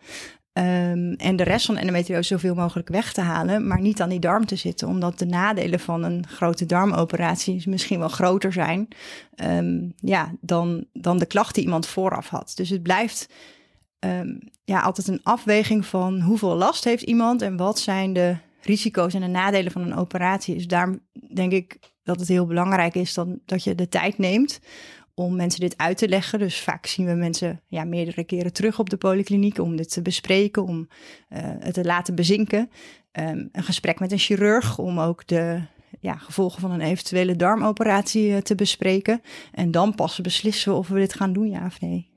Ehm, en de rest van endometriose zoveel mogelijk weg te halen, maar niet aan die darm te zitten. Omdat de nadelen van een grote darmoperatie misschien wel groter zijn ehm, ja, dan, dan de klacht die iemand vooraf had. Dus het blijft ehm, ja, altijd een afweging van hoeveel last heeft iemand en wat zijn de risico's en de nadelen van een operatie. Dus daarom denk ik dat het heel belangrijk is dan, dat je de tijd neemt om mensen dit uit te leggen. Dus vaak zien we mensen ja, meerdere keren terug op de polykliniek om dit te bespreken, om eh, het te laten bezinken. Ehm, een gesprek met een chirurg om ook de ja, gevolgen van een eventuele darmoperatie eh, te bespreken. En dan pas beslissen we of we dit gaan doen, ja of nee.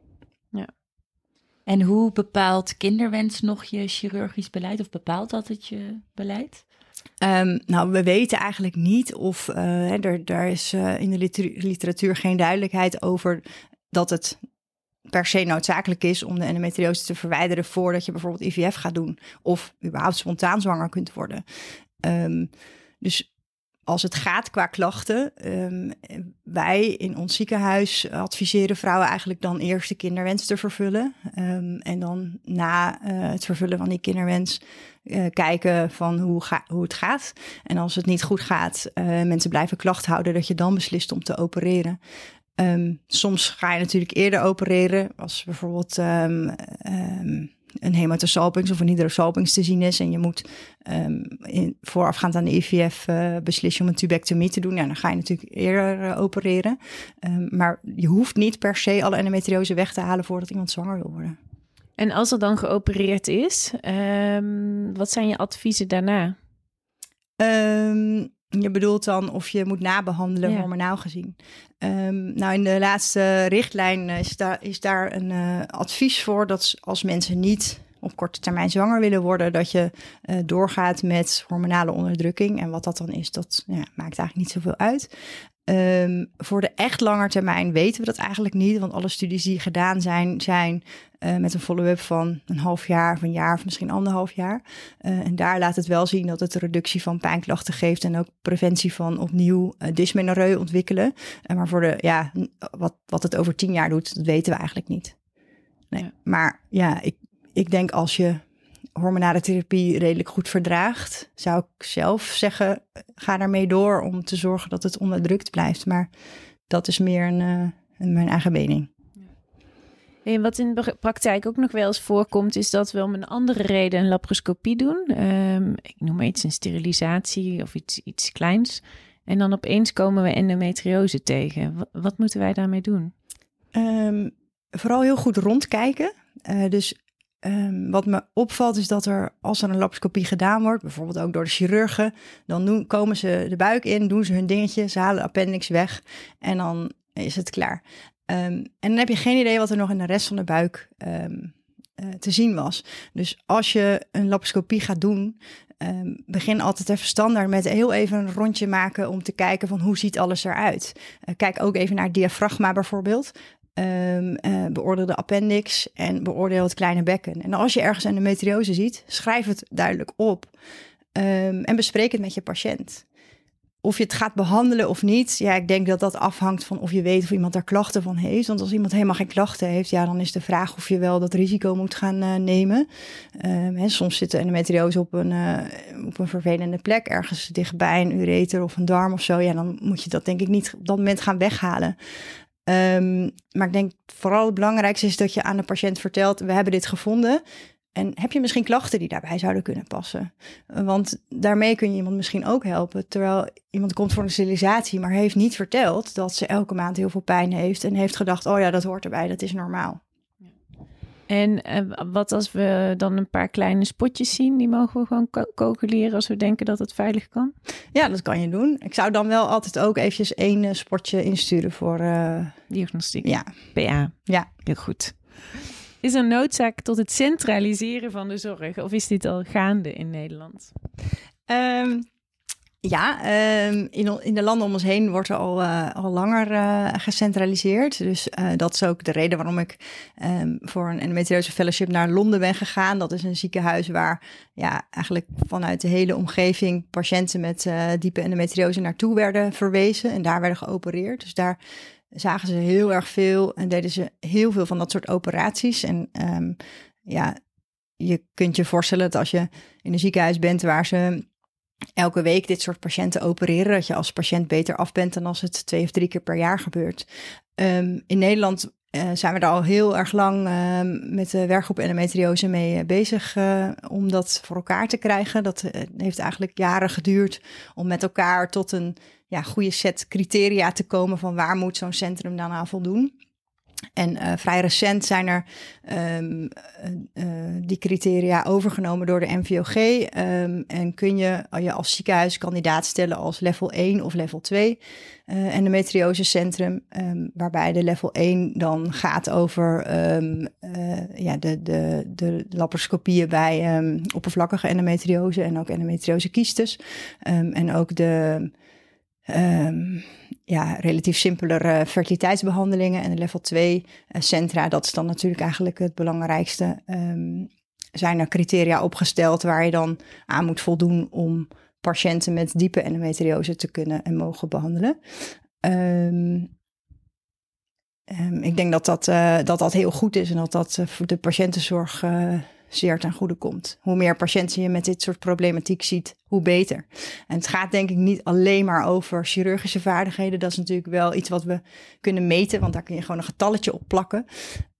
En hoe bepaalt kinderwens nog je chirurgisch beleid? Of bepaalt dat het je beleid? Ehm, nou, we weten eigenlijk niet of eh, er, daar is eh, in de liter- literatuur geen duidelijkheid over dat het per se noodzakelijk is om de endometriose te verwijderen voordat je bijvoorbeeld IVF gaat doen of überhaupt spontaan zwanger kunt worden. Ehm, dus als het gaat qua klachten, ehm, wij in ons ziekenhuis adviseren vrouwen eigenlijk dan eerst de kinderwens te vervullen. Ehm, en dan na eh, het vervullen van die kinderwens eh, kijken van hoe, ga, hoe het gaat. En als het niet goed gaat, eh, mensen blijven klacht houden, dat je dan beslist om te opereren. Ehm, soms ga je natuurlijk eerder opereren, als bijvoorbeeld een hematosalpings of een hydrosalpings te zien is. En je moet in, voorafgaand aan de IVF eh beslissen om een tubectomie te doen. Ja, dan ga je natuurlijk eerder eh, opereren. Ehm, maar je hoeft niet per se alle endometriose weg te halen voordat iemand zwanger wil worden. En als er dan geopereerd is, ehm, wat zijn je adviezen daarna? Je bedoelt dan of je moet nabehandelen, Ja. hormonaal gezien. Ehm, nou, in de laatste richtlijn eh, is daar, is daar een eh, advies voor dat als mensen niet op korte termijn zwanger willen worden, dat je eh, doorgaat met hormonale onderdrukking. En wat dat dan is, dat ja, maakt eigenlijk niet zoveel uit. Ehm, voor de echt lange termijn weten we dat eigenlijk niet, want alle studies die gedaan zijn, zijn eh, met een follow-up van een half jaar of een jaar of misschien anderhalf jaar. Eh, en daar laat het wel zien dat het een reductie van pijnklachten geeft en ook preventie van opnieuw uh, ontwikkelen. Uh, maar voor de, ja, wat, wat het over tien jaar doet, dat weten we eigenlijk niet. Nee. Ja. Maar ja, ik, ik denk als je hormonale therapie redelijk goed verdraagt, zou ik zelf zeggen, ga daarmee door om te zorgen dat het onderdrukt blijft. Maar dat is meer een, een mijn eigen mening. En wat in de praktijk ook nog wel eens voorkomt, is dat we om een andere reden een laparoscopie doen. Um, ik noem maar iets, een sterilisatie of iets, iets kleins. En dan opeens komen we endometriose tegen. Wat, moeten wij daarmee doen? Um, vooral heel goed rondkijken. Uh, dus um, wat me opvalt is dat er, als er een laparoscopie gedaan wordt, bijvoorbeeld ook door de chirurgen, dan doen, komen ze de buik in, doen ze hun dingetje, ze halen de appendix weg en dan is het klaar. Um, en dan heb je geen idee wat er nog in de rest van de buik um, uh, te zien was. Dus als je een laparoscopie gaat doen, ehm, begin altijd even standaard met heel even een rondje maken om te kijken van hoe ziet alles eruit. Uh, kijk ook even naar het diafragma bijvoorbeeld. Uh, beoordeel de appendix en beoordeel het kleine bekken. En als je ergens endometriose ziet, schrijf het duidelijk op en bespreek het met je patiënt. Of je het gaat behandelen of niet, ja, ik denk dat dat afhangt van of je weet of iemand daar klachten van heeft. Want als iemand helemaal geen klachten heeft, ja, dan is de vraag of je wel dat risico moet gaan uh, nemen. Um, hè, soms zit endometriose op een, uh, op een vervelende plek, ergens dichtbij een ureter of een darm of zo. Ja, dan moet je dat denk ik niet op dat moment gaan weghalen. Um, maar ik denk vooral het belangrijkste is dat je aan de patiënt vertelt: we hebben dit gevonden. En heb je misschien klachten die daarbij zouden kunnen passen? Want daarmee kun je iemand misschien ook helpen. Terwijl iemand komt voor een sterilisatie, maar heeft niet verteld dat ze elke maand heel veel pijn heeft. En heeft gedacht: oh ja, dat hoort erbij, dat is normaal. En uh, wat als we dan een paar kleine spotjes zien, die mogen we gewoon ko calculeren als we denken dat het veilig kan? Ja, dat kan je doen. Ik zou dan wel altijd ook eventjes één uh, spotje insturen voor uh, diagnostiek. Ja. PA. Ja. Heel goed. Is er noodzaak tot het centraliseren van de zorg? Of is dit al gaande in Nederland? Um, ja, um, in, de landen om ons heen wordt er al, uh, al langer uh, gecentraliseerd. Dus uh, dat is ook de reden waarom ik um, voor een endometriose fellowship naar Londen ben gegaan. Dat is een ziekenhuis waar ja, eigenlijk vanuit de hele omgeving patiënten met diepe endometriose naartoe werden verwezen en daar werden geopereerd. Dus daar zagen ze heel erg veel en deden ze heel veel van dat soort operaties. En um, ja, je kunt je voorstellen dat als je in een ziekenhuis bent waar ze elke week dit soort patiënten opereren, dat je als patiënt beter af bent dan als het twee of drie keer per jaar gebeurt. Um, in Nederland uh, zijn we daar al heel erg lang uh, met de werkgroep endometriose mee uh, bezig om dat voor elkaar te krijgen. Dat heeft eigenlijk jaren geduurd om met elkaar tot een ja, goede set criteria te komen van waar moet zo'n centrum dan aan voldoen. En uh, vrij recent zijn er um, uh, die criteria overgenomen door de MVOG. Um, en kun je je als ziekenhuis kandidaat stellen als level 1 of level 2 uh, endometriosecentrum. Um, waarbij de level 1 dan gaat over ja, de, de, de laparoscopieën bij oppervlakkige endometriose en ook endometriose kiestes. en ook de Um, ja, relatief simpeler fertiliteitsbehandelingen. En de level 2 uh, centra, dat is dan natuurlijk eigenlijk het belangrijkste. Um, zijn er criteria opgesteld waar je dan aan moet voldoen om patiënten met diepe endometriose te kunnen en mogen behandelen. Um, ik denk dat dat, uh, dat dat heel goed is en dat dat voor de patiëntenzorg zeer ten goede komt. Hoe meer patiënten je met dit soort problematiek ziet, hoe beter. En het gaat denk ik niet alleen maar over chirurgische vaardigheden. Dat is natuurlijk wel iets wat we kunnen meten, want daar kun je gewoon een getalletje op plakken.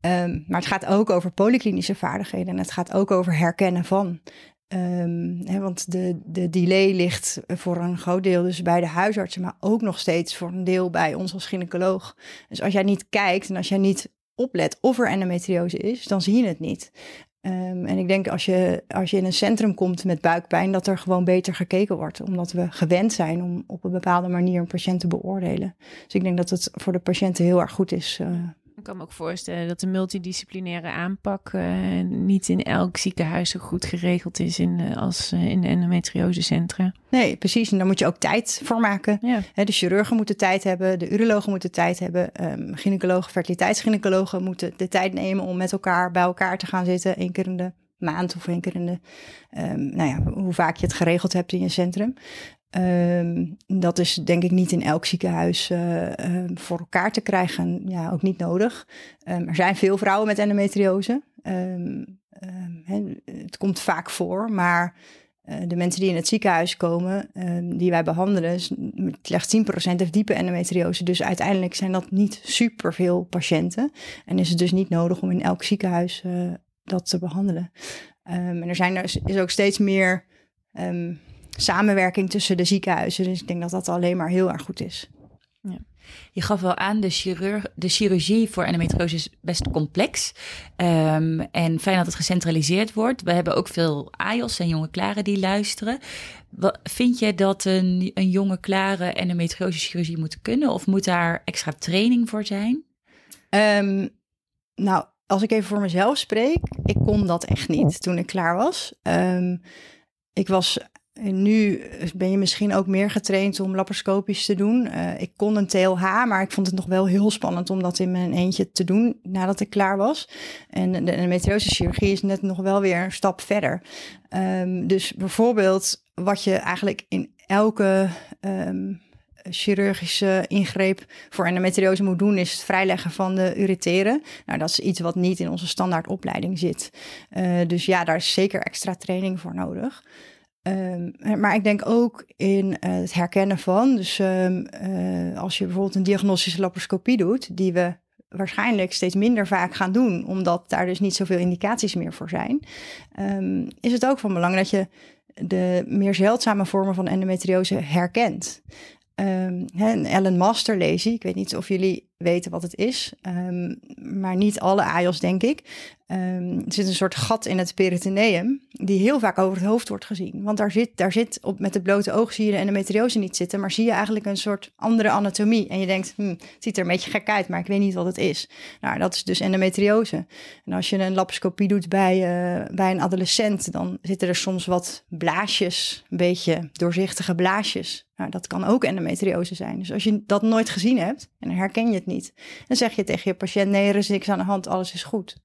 Um, maar het gaat ook over polyklinische vaardigheden en het gaat ook over herkennen van. Hè, want de, de delay ligt voor een groot deel dus bij de huisartsen, maar ook nog steeds voor een deel bij ons als gynaecoloog. Dus als jij niet kijkt en als jij niet oplet of er endometriose is, dan zie je het niet. Um, en ik denk als je, als je in een centrum komt met buikpijn, dat er gewoon beter gekeken wordt. Omdat we gewend zijn om op een bepaalde manier een patiënt te beoordelen. Dus ik denk dat het voor de patiënten heel erg goed is. Uh, ik kan me ook voorstellen dat de multidisciplinaire aanpak uh, niet in elk ziekenhuis zo goed geregeld is in, uh, als uh, in de endometriosecentra. Nee, precies. En daar moet je ook tijd voor maken. Ja. He, de chirurgen moeten tijd hebben, de urologen moeten tijd hebben, um, gynaecologen, fertiliteitsgynaecologen moeten de tijd nemen om met elkaar bij elkaar te gaan zitten, één keer in de maand of één keer in de, um, nou ja, hoe vaak je het geregeld hebt in je centrum. Um, dat is denk ik niet in elk ziekenhuis uh, uh, voor elkaar te krijgen. Ja, ook niet nodig. Um, er zijn veel vrouwen met endometriose. He, het komt vaak voor, maar uh, de mensen die in het ziekenhuis komen, die wij behandelen, slechts 10% heeft diepe endometriose. Dus uiteindelijk zijn dat niet superveel patiënten. En is het dus niet nodig om in elk ziekenhuis dat te behandelen. en er zijn er is ook steeds meer samenwerking tussen de ziekenhuizen. Dus ik denk dat dat alleen maar heel erg goed is. Ja. Je gaf wel aan, de, chirurg, de chirurgie voor endometriose is best complex. Um, en fijn dat het gecentraliseerd wordt. We hebben ook veel AIOS en jonge klaren die luisteren. Wat, vind je dat een, een jonge klare endometriose chirurgie moet kunnen? Of moet daar extra training voor zijn? Um, nou, als ik even voor mezelf spreek, ik kon dat echt niet toen ik klaar was. Um, ik was nu ben je misschien ook meer getraind om laparoscopisch te doen. Uh, ik kon een TLH, maar ik vond het nog wel heel spannend om dat in mijn eentje te doen nadat ik klaar was. En de, de chirurgie is net nog wel weer een stap verder. Um, dus bijvoorbeeld wat je eigenlijk in elke um, chirurgische ingreep voor endometriose moet doen, is het vrijleggen van de ureteren. Nou, dat is iets wat niet in onze standaardopleiding zit. Uh, dus ja, daar is zeker extra training voor nodig. Um, maar ik denk ook in uh, het herkennen van. Dus um, uh, als je bijvoorbeeld een diagnostische laparoscopie doet, die we waarschijnlijk steeds minder vaak gaan doen, omdat daar dus niet zoveel indicaties meer voor zijn, um, is het ook van belang dat je de meer zeldzame vormen van endometriose herkent. Ellen Masterlazy, ik weet niet of jullie weten wat het is, um, maar niet alle AIOS denk ik. Um, er zit een soort gat in het peritoneum die heel vaak over het hoofd wordt gezien. Want daar zit, daar zit op, met het blote oog zie je de endometriose niet zitten, maar zie je eigenlijk een soort andere anatomie. En je denkt, hm, het ziet er een beetje gek uit, maar ik weet niet wat het is. Nou, dat is dus endometriose. En als je een laparoscopie doet bij, uh, bij een adolescent, dan zitten er soms wat blaasjes, een beetje doorzichtige blaasjes. Nou, dat kan ook endometriose zijn. Dus als je dat nooit gezien hebt en dan herken je het niet, dan zeg je tegen je patiënt: nee, er is niks aan de hand, alles is goed.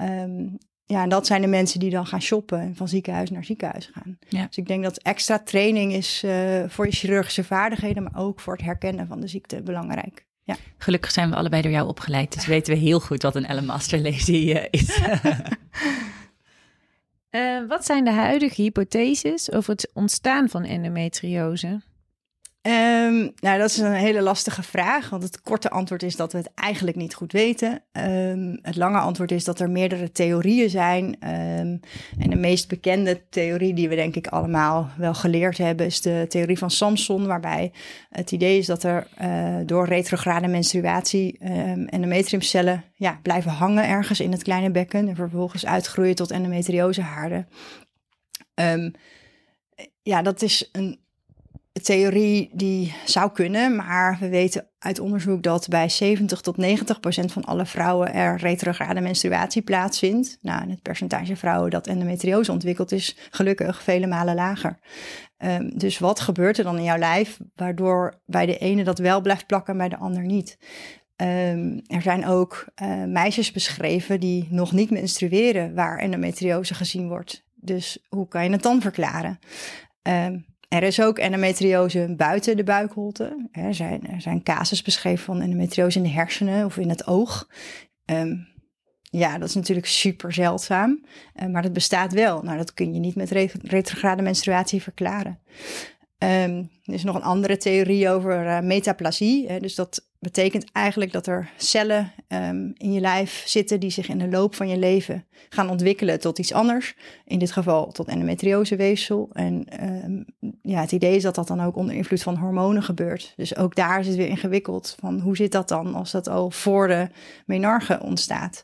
Um, ja, en dat zijn de mensen die dan gaan shoppen en van ziekenhuis naar ziekenhuis gaan. Ja. Dus ik denk dat extra training is uh, voor je chirurgische vaardigheden, maar ook voor het herkennen van de ziekte belangrijk. Ja. Gelukkig zijn we allebei door jou opgeleid, dus weten we heel goed wat een Ellen Master uh, is. uh, wat zijn de huidige hypotheses over het ontstaan van endometriose? Um, nou, dat is een hele lastige vraag, want het korte antwoord is dat we het eigenlijk niet goed weten. Um, het lange antwoord is dat er meerdere theorieën zijn. Um, en de meest bekende theorie die we denk ik allemaal wel geleerd hebben, is de theorie van Samson, waarbij het idee is dat er uh, door retrograde menstruatie endometriumcellen ja, blijven hangen ergens in het kleine bekken en vervolgens uitgroeien tot endometriosehaarden. ja, dat is een theorie die zou kunnen, maar we weten uit onderzoek dat bij 70 tot 90 procent van alle vrouwen er retrograde menstruatie plaatsvindt. Nou, en het percentage vrouwen dat endometriose ontwikkelt is gelukkig vele malen lager. Um, dus wat gebeurt er dan in jouw lijf waardoor bij de ene dat wel blijft plakken en bij de ander niet? Um, er zijn ook uh, meisjes beschreven die nog niet menstrueren waar endometriose gezien wordt. Dus hoe kan je het dan verklaren? Um, er is ook endometriose buiten de buikholte. Er zijn, er zijn casus beschreven van endometriose in de hersenen of in het oog. Um, ja, dat is natuurlijk super zeldzaam, uh, maar dat bestaat wel. Nou, dat kun je niet met retrograde menstruatie verklaren. Um, er is nog een andere theorie over uh, metaplasie. Hè, dus dat betekent eigenlijk dat er cellen um, in je lijf zitten die zich in de loop van je leven gaan ontwikkelen tot iets anders. In dit geval tot endometrioseweefsel. En um, ja, het idee is dat dat dan ook onder invloed van hormonen gebeurt. Dus ook daar is het weer ingewikkeld van hoe zit dat dan als dat al voor de menarche ontstaat.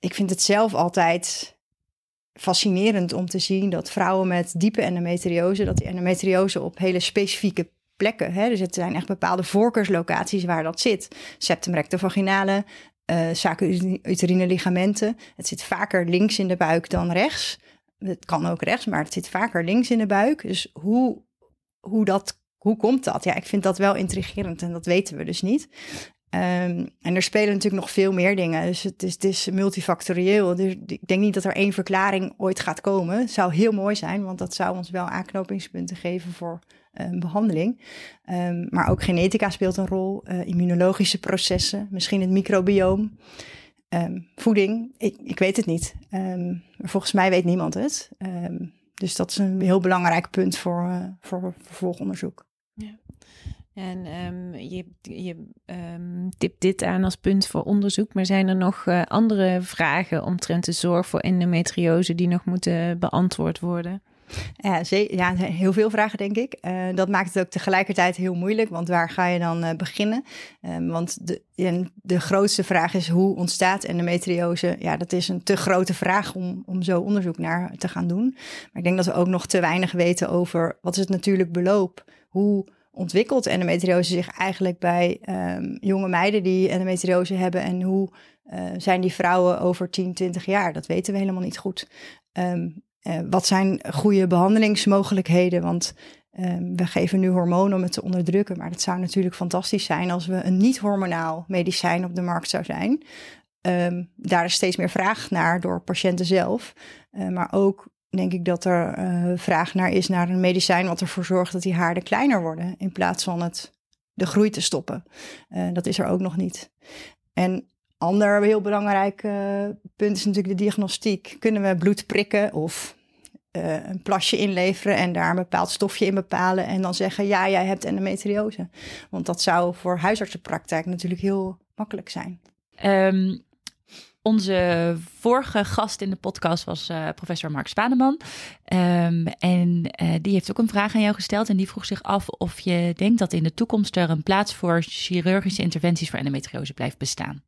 ik vind het zelf altijd fascinerend om te zien dat vrouwen met diepe endometriose, dat die endometriose op hele specifieke plekken, hè, dus het zijn echt bepaalde voorkeurslocaties waar dat zit. Septum rectovaginale, uh, uterine ligamenten. Het zit vaker links in de buik dan rechts. Het kan ook rechts, maar het zit vaker links in de buik. Dus hoe, hoe, dat, hoe komt dat? Ja, ik vind dat wel intrigerend en dat weten we dus niet. Um, en er spelen natuurlijk nog veel meer dingen. Dus het is, multifactorieel. Dus ik denk niet dat er één verklaring ooit gaat komen. Het zou heel mooi zijn, want dat zou ons wel aanknopingspunten geven voor um, behandeling. Um, maar ook genetica speelt een rol, uh, immunologische processen, misschien het microbioom, voeding. Ik, ik, weet het niet. volgens mij weet niemand het. dus dat is een heel belangrijk punt voor, uh, voor vervolgonderzoek. En um, je, je tipt dit aan als punt voor onderzoek, maar zijn er nog uh, andere vragen omtrent de zorg voor endometriose die nog moeten beantwoord worden? Ja, ja, heel veel vragen, denk ik. Uh, dat maakt het ook tegelijkertijd heel moeilijk, want waar ga je dan uh, beginnen? Um, want de, de grootste vraag is hoe ontstaat endometriose? Ja, dat is een te grote vraag om, om zo onderzoek naar te gaan doen. Maar ik denk dat we ook nog te weinig weten over wat is het natuurlijk beloop? Hoe ontwikkelt endometriose zich eigenlijk bij um, jonge meiden die endometriose hebben en hoe uh, zijn die vrouwen over 10, 20 jaar? Dat weten we helemaal niet goed. Um, eh, wat zijn goede behandelingsmogelijkheden? Want ehm, we geven nu hormonen om het te onderdrukken. Maar het zou natuurlijk fantastisch zijn als we een niet-hormonaal medicijn op de markt zou zijn. Ehm, daar is steeds meer vraag naar door patiënten zelf. Uh, maar ook denk ik dat er uh, vraag naar is naar een medicijn wat ervoor zorgt dat die haarden kleiner worden. In plaats van het, de groei te stoppen. Uh, dat is er ook nog niet. En ander heel belangrijk punt is natuurlijk de diagnostiek. Kunnen we bloed prikken of een plasje inleveren en daar een bepaald stofje in bepalen en dan zeggen ja, jij hebt endometriose. Want dat zou voor huisartsenpraktijk natuurlijk heel makkelijk zijn. Um, onze vorige gast in de podcast was uh, professor Mark Spaneman. Um, en uh, die heeft ook een vraag aan jou gesteld. En die vroeg zich af of je denkt dat in de toekomst er een plaats voor chirurgische interventies voor endometriose blijft bestaan.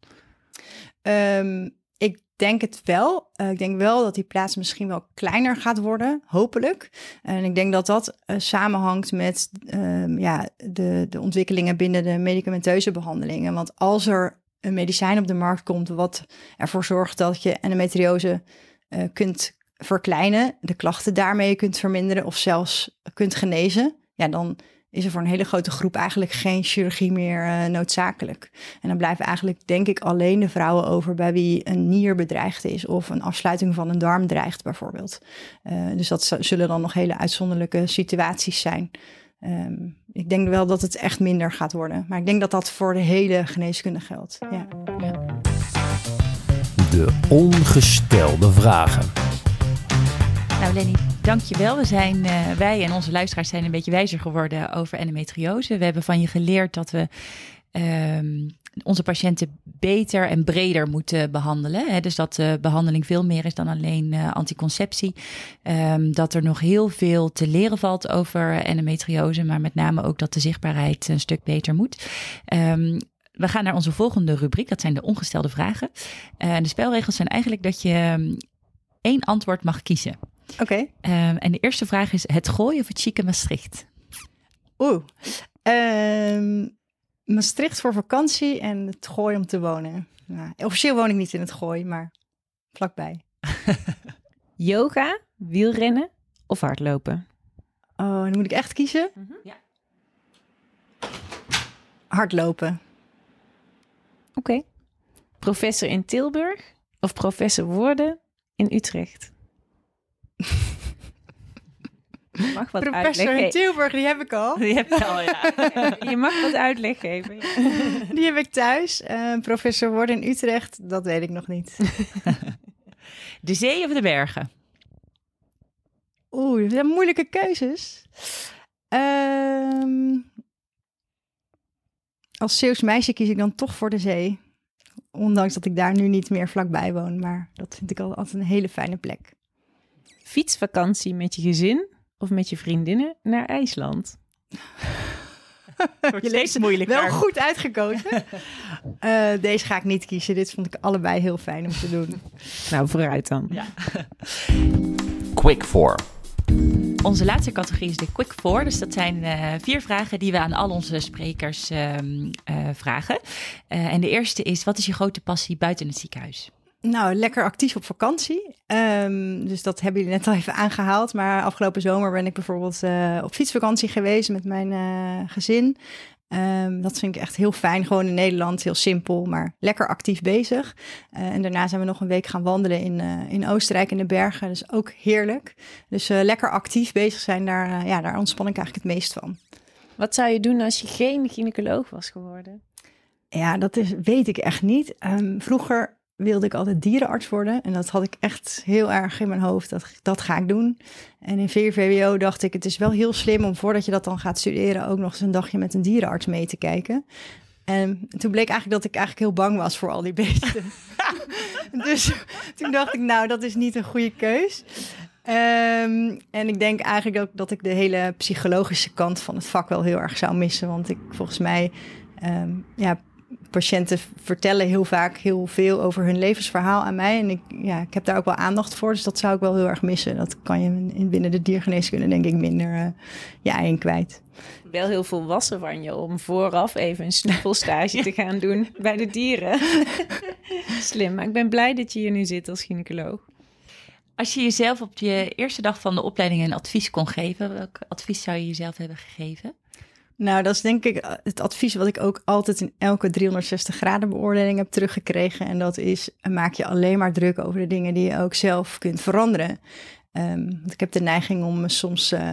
Um, ik denk het wel. Uh, ik denk wel dat die plaats misschien wel kleiner gaat worden, hopelijk. En ik denk dat dat samenhangt met uh, ja, de, de ontwikkelingen binnen de medicamenteuze behandelingen. Want als er een medicijn op de markt komt wat ervoor zorgt dat je endometriose uh, kunt verkleinen, de klachten daarmee kunt verminderen of zelfs kunt genezen, ja, dan is er voor een hele grote groep eigenlijk geen chirurgie meer uh, noodzakelijk. En dan blijven eigenlijk, denk ik, alleen de vrouwen over bij wie een nier bedreigd is of een afsluiting van een darm dreigt, bijvoorbeeld. Uh, dus dat zullen dan nog hele uitzonderlijke situaties zijn. Um, ik denk wel dat het echt minder gaat worden. Maar ik denk dat dat voor de hele geneeskunde geldt. Ja. ja. De ongestelde vragen. Nou Lenny, dankjewel. We zijn, uh, wij en onze luisteraars zijn een beetje wijzer geworden over endometriose. We hebben van je geleerd dat we um, onze patiënten beter en breder moeten behandelen. Hè? Dus dat de behandeling veel meer is dan alleen uh, anticonceptie. Um, dat er nog heel veel te leren valt over endometriose, maar met name ook dat de zichtbaarheid een stuk beter moet. Um, we gaan naar onze volgende rubriek, dat zijn de ongestelde vragen. Uh, de spelregels zijn eigenlijk dat je één antwoord mag kiezen. Oké. Okay. Um, en de eerste vraag is het Gooi of het chique Maastricht? Oeh. Um, Maastricht voor vakantie en het Gooi om te wonen. Nou, officieel woon ik niet in het Gooi, maar vlakbij. Yoga, wielrennen of hardlopen? Oh, dan moet ik echt kiezen? Mm -hmm. Ja. Hardlopen. Oké. Okay. Professor in Tilburg of professor worden in Utrecht? Je mag wat Professor in Tilburg, die heb ik al. Die heb ik al, ja. je mag wat uitleg geven. Ja. Die heb ik thuis. Uh, professor worden in Utrecht, dat weet ik nog niet. De zee of de bergen? Oeh, dat zijn moeilijke keuzes. Um, als Zeeuws meisje kies ik dan toch voor de zee. Ondanks dat ik daar nu niet meer vlakbij woon. Maar dat vind ik altijd een hele fijne plek. Fietsvakantie met je gezin of met je vriendinnen naar IJsland? je leest moeilijk. Wel goed uitgekozen. uh, deze ga ik niet kiezen. Dit vond ik allebei heel fijn om te doen. nou, vooruit dan. Ja. Quick for. Onze laatste categorie is de Quick Four. Dus dat zijn uh, vier vragen die we aan al onze sprekers uh, uh, vragen. en de eerste is: wat is je grote passie buiten het ziekenhuis? Nou, lekker actief op vakantie. Um, dus dat hebben jullie net al even aangehaald. Maar afgelopen zomer ben ik bijvoorbeeld uh, op fietsvakantie geweest met mijn uh, gezin. Um, dat vind ik echt heel fijn. Gewoon in Nederland, heel simpel, maar lekker actief bezig. Uh, en daarna zijn we nog een week gaan wandelen in, in Oostenrijk in de bergen. Dus ook heerlijk. Dus lekker actief bezig zijn, daar, ja, daar ontspan ik eigenlijk het meest van. Wat zou je doen als je geen gynaecoloog was geworden? Ja, dat is, weet ik echt niet. Um, vroeger wilde ik altijd dierenarts worden. En dat had ik echt heel erg in mijn hoofd. Dat, dat ga ik doen. En in VWO dacht ik, het is wel heel slim om voordat je dat dan gaat studeren... ook nog eens een dagje met een dierenarts mee te kijken. En toen bleek eigenlijk dat ik eigenlijk heel bang was voor al die beesten. dus toen dacht ik, nou, dat is niet een goede keus. Um, en ik denk eigenlijk ook dat ik de hele psychologische kant van het vak wel heel erg zou missen. Want ik volgens mij, um, ja, patiënten vertellen heel vaak heel veel over hun levensverhaal aan mij. En ik, ja, ik heb daar ook wel aandacht voor. Dus dat zou ik wel heel erg missen. Dat kan je in, binnen de diergeneeskunde denk ik minder uh, ja, in kwijt. Wel heel volwassen van je om vooraf even een snuffelstage te gaan doen bij de dieren. Slim, maar ik ben blij dat je hier nu zit als gynaecoloog. Als je jezelf op je eerste dag van de opleiding een advies kon geven, welk advies zou je jezelf hebben gegeven? Nou, dat is denk ik eh, het advies wat ik ook altijd in elke 360 graden beoordeling heb teruggekregen. En dat is, maak je alleen maar druk over de dingen die je ook zelf kunt veranderen. Um, want ik heb de neiging om me soms uh,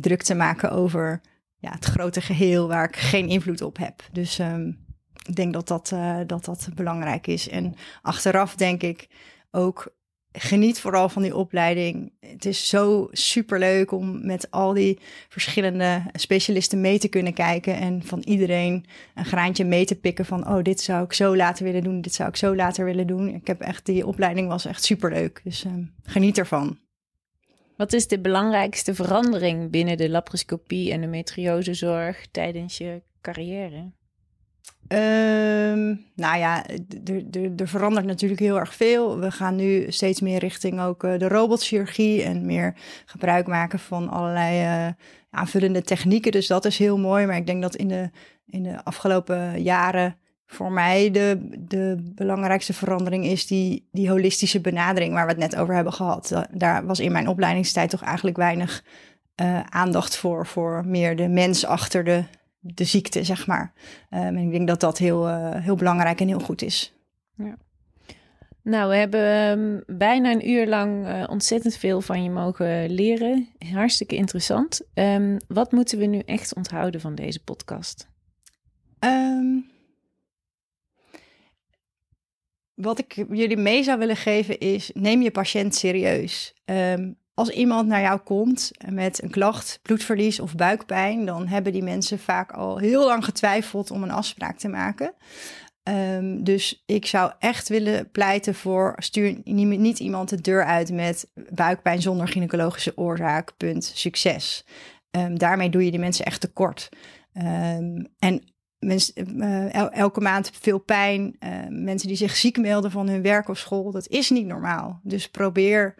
druk te maken over ja, het grote geheel waar ik geen invloed op heb. Dus um, ik denk dat dat, dat dat belangrijk is. En achteraf denk ik ook geniet vooral van die opleiding. Het is zo superleuk om met al die verschillende specialisten mee te kunnen kijken en van iedereen een graantje mee te pikken van oh, dit zou ik zo later willen doen, dit zou ik zo later willen doen. Ik heb echt die opleiding was echt superleuk, dus uh, geniet ervan. Wat is de belangrijkste verandering binnen de laparoscopie en de metriosezorg tijdens je carrière? Um, nou ja, er verandert natuurlijk heel erg veel. We gaan nu steeds meer richting ook uh, de robotchirurgie en meer gebruik maken van allerlei uh, aanvullende technieken. Dus dat is heel mooi. Maar ik denk dat in de, in de afgelopen jaren voor mij de, de belangrijkste verandering is die, die holistische benadering waar we het net over hebben gehad. Daar was in mijn opleidingstijd toch eigenlijk weinig uh, aandacht voor, voor meer de mens achter de de ziekte, zeg maar. Um, en ik denk dat dat heel, uh, heel belangrijk en heel goed is. Ja. Nou, we hebben um, bijna een uur lang uh, ontzettend veel van je mogen leren. Hartstikke interessant. Um, wat moeten we nu echt onthouden van deze podcast? wat ik jullie mee zou willen geven is: neem je patiënt serieus. Um, als iemand naar jou komt met een klacht, bloedverlies of buikpijn, dan hebben die mensen vaak al heel lang getwijfeld om een afspraak te maken. Um, dus ik zou echt willen pleiten voor stuur niet iemand de deur uit met buikpijn zonder gynaecologische oorzaak, punt, succes. Um, daarmee doe je die mensen echt tekort. Um, en mens, uh, el elke maand veel pijn, mensen die zich ziek melden van hun werk of school, dat is niet normaal. Dus probeer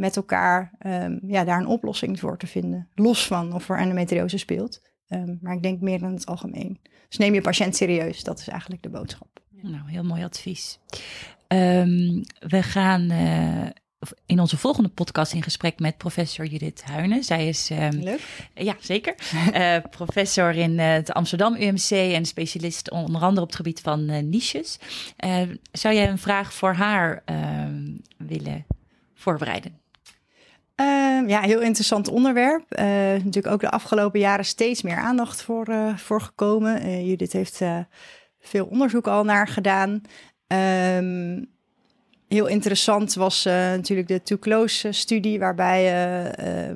met elkaar um, ja, daar een oplossing voor te vinden. Los van of er endometriose speelt. Um, maar ik denk meer in het algemeen. Dus neem je patiënt serieus. Dat is eigenlijk de boodschap. Nou, heel mooi advies. Um, we gaan uh, in onze volgende podcast in gesprek met professor Judith Huinen. Zij is. Leuk. Ja, zeker. uh, professor in uh, het Amsterdam UMC en specialist onder andere op het gebied van niches. zou jij een vraag voor haar willen voorbereiden? Uh, ja, heel interessant onderwerp. Uh, natuurlijk ook de afgelopen jaren steeds meer aandacht voor, uh, voor gekomen. Uh, Judith heeft veel onderzoek al naar gedaan. Um, heel interessant was natuurlijk de Too Close studie, waarbij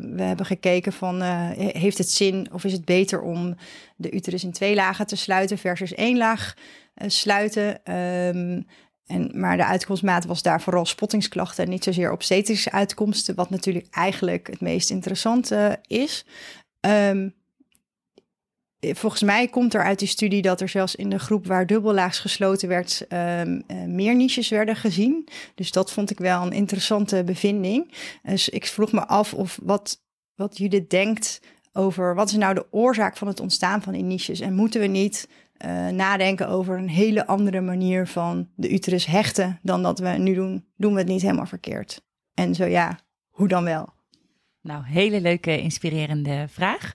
we hebben gekeken van heeft het zin of is het beter om de uterus in twee lagen te sluiten versus één laag sluiten. Um, en, maar de uitkomstmaat was daar vooral spottingsklachten en niet zozeer obstetrische uitkomsten, wat natuurlijk eigenlijk het meest interessante is. Um, volgens mij komt er uit die studie dat er zelfs in de groep waar dubbellaags gesloten werd, um, uh, meer niches werden gezien. Dus dat vond ik wel een interessante bevinding. Dus ik vroeg me af of wat, wat Judith denkt over wat is nou de oorzaak van het ontstaan van die niches en moeten we niet uh, nadenken over een hele andere manier van de uterus hechten dan dat we nu doen, doen we het niet helemaal verkeerd. En zo ja, hoe dan wel? Nou, hele leuke, inspirerende vraag.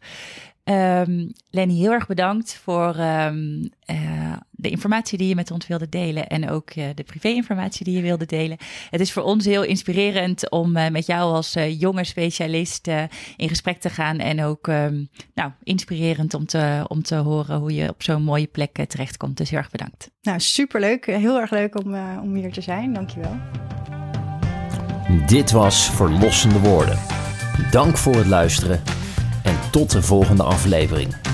Um, Lenny, heel erg bedankt voor um, uh, de informatie die je met ons wilde delen en ook uh, de privé-informatie die je wilde delen. Het is voor ons heel inspirerend om uh, met jou als jonge specialist in gesprek te gaan en ook um, nou, inspirerend om te, om te horen hoe je op zo'n mooie plek terechtkomt. Dus heel erg bedankt. Nou, superleuk. Heel erg leuk om, om hier te zijn. Dankjewel. Dit was Verlossende Woorden. Dank voor het luisteren en tot de volgende aflevering.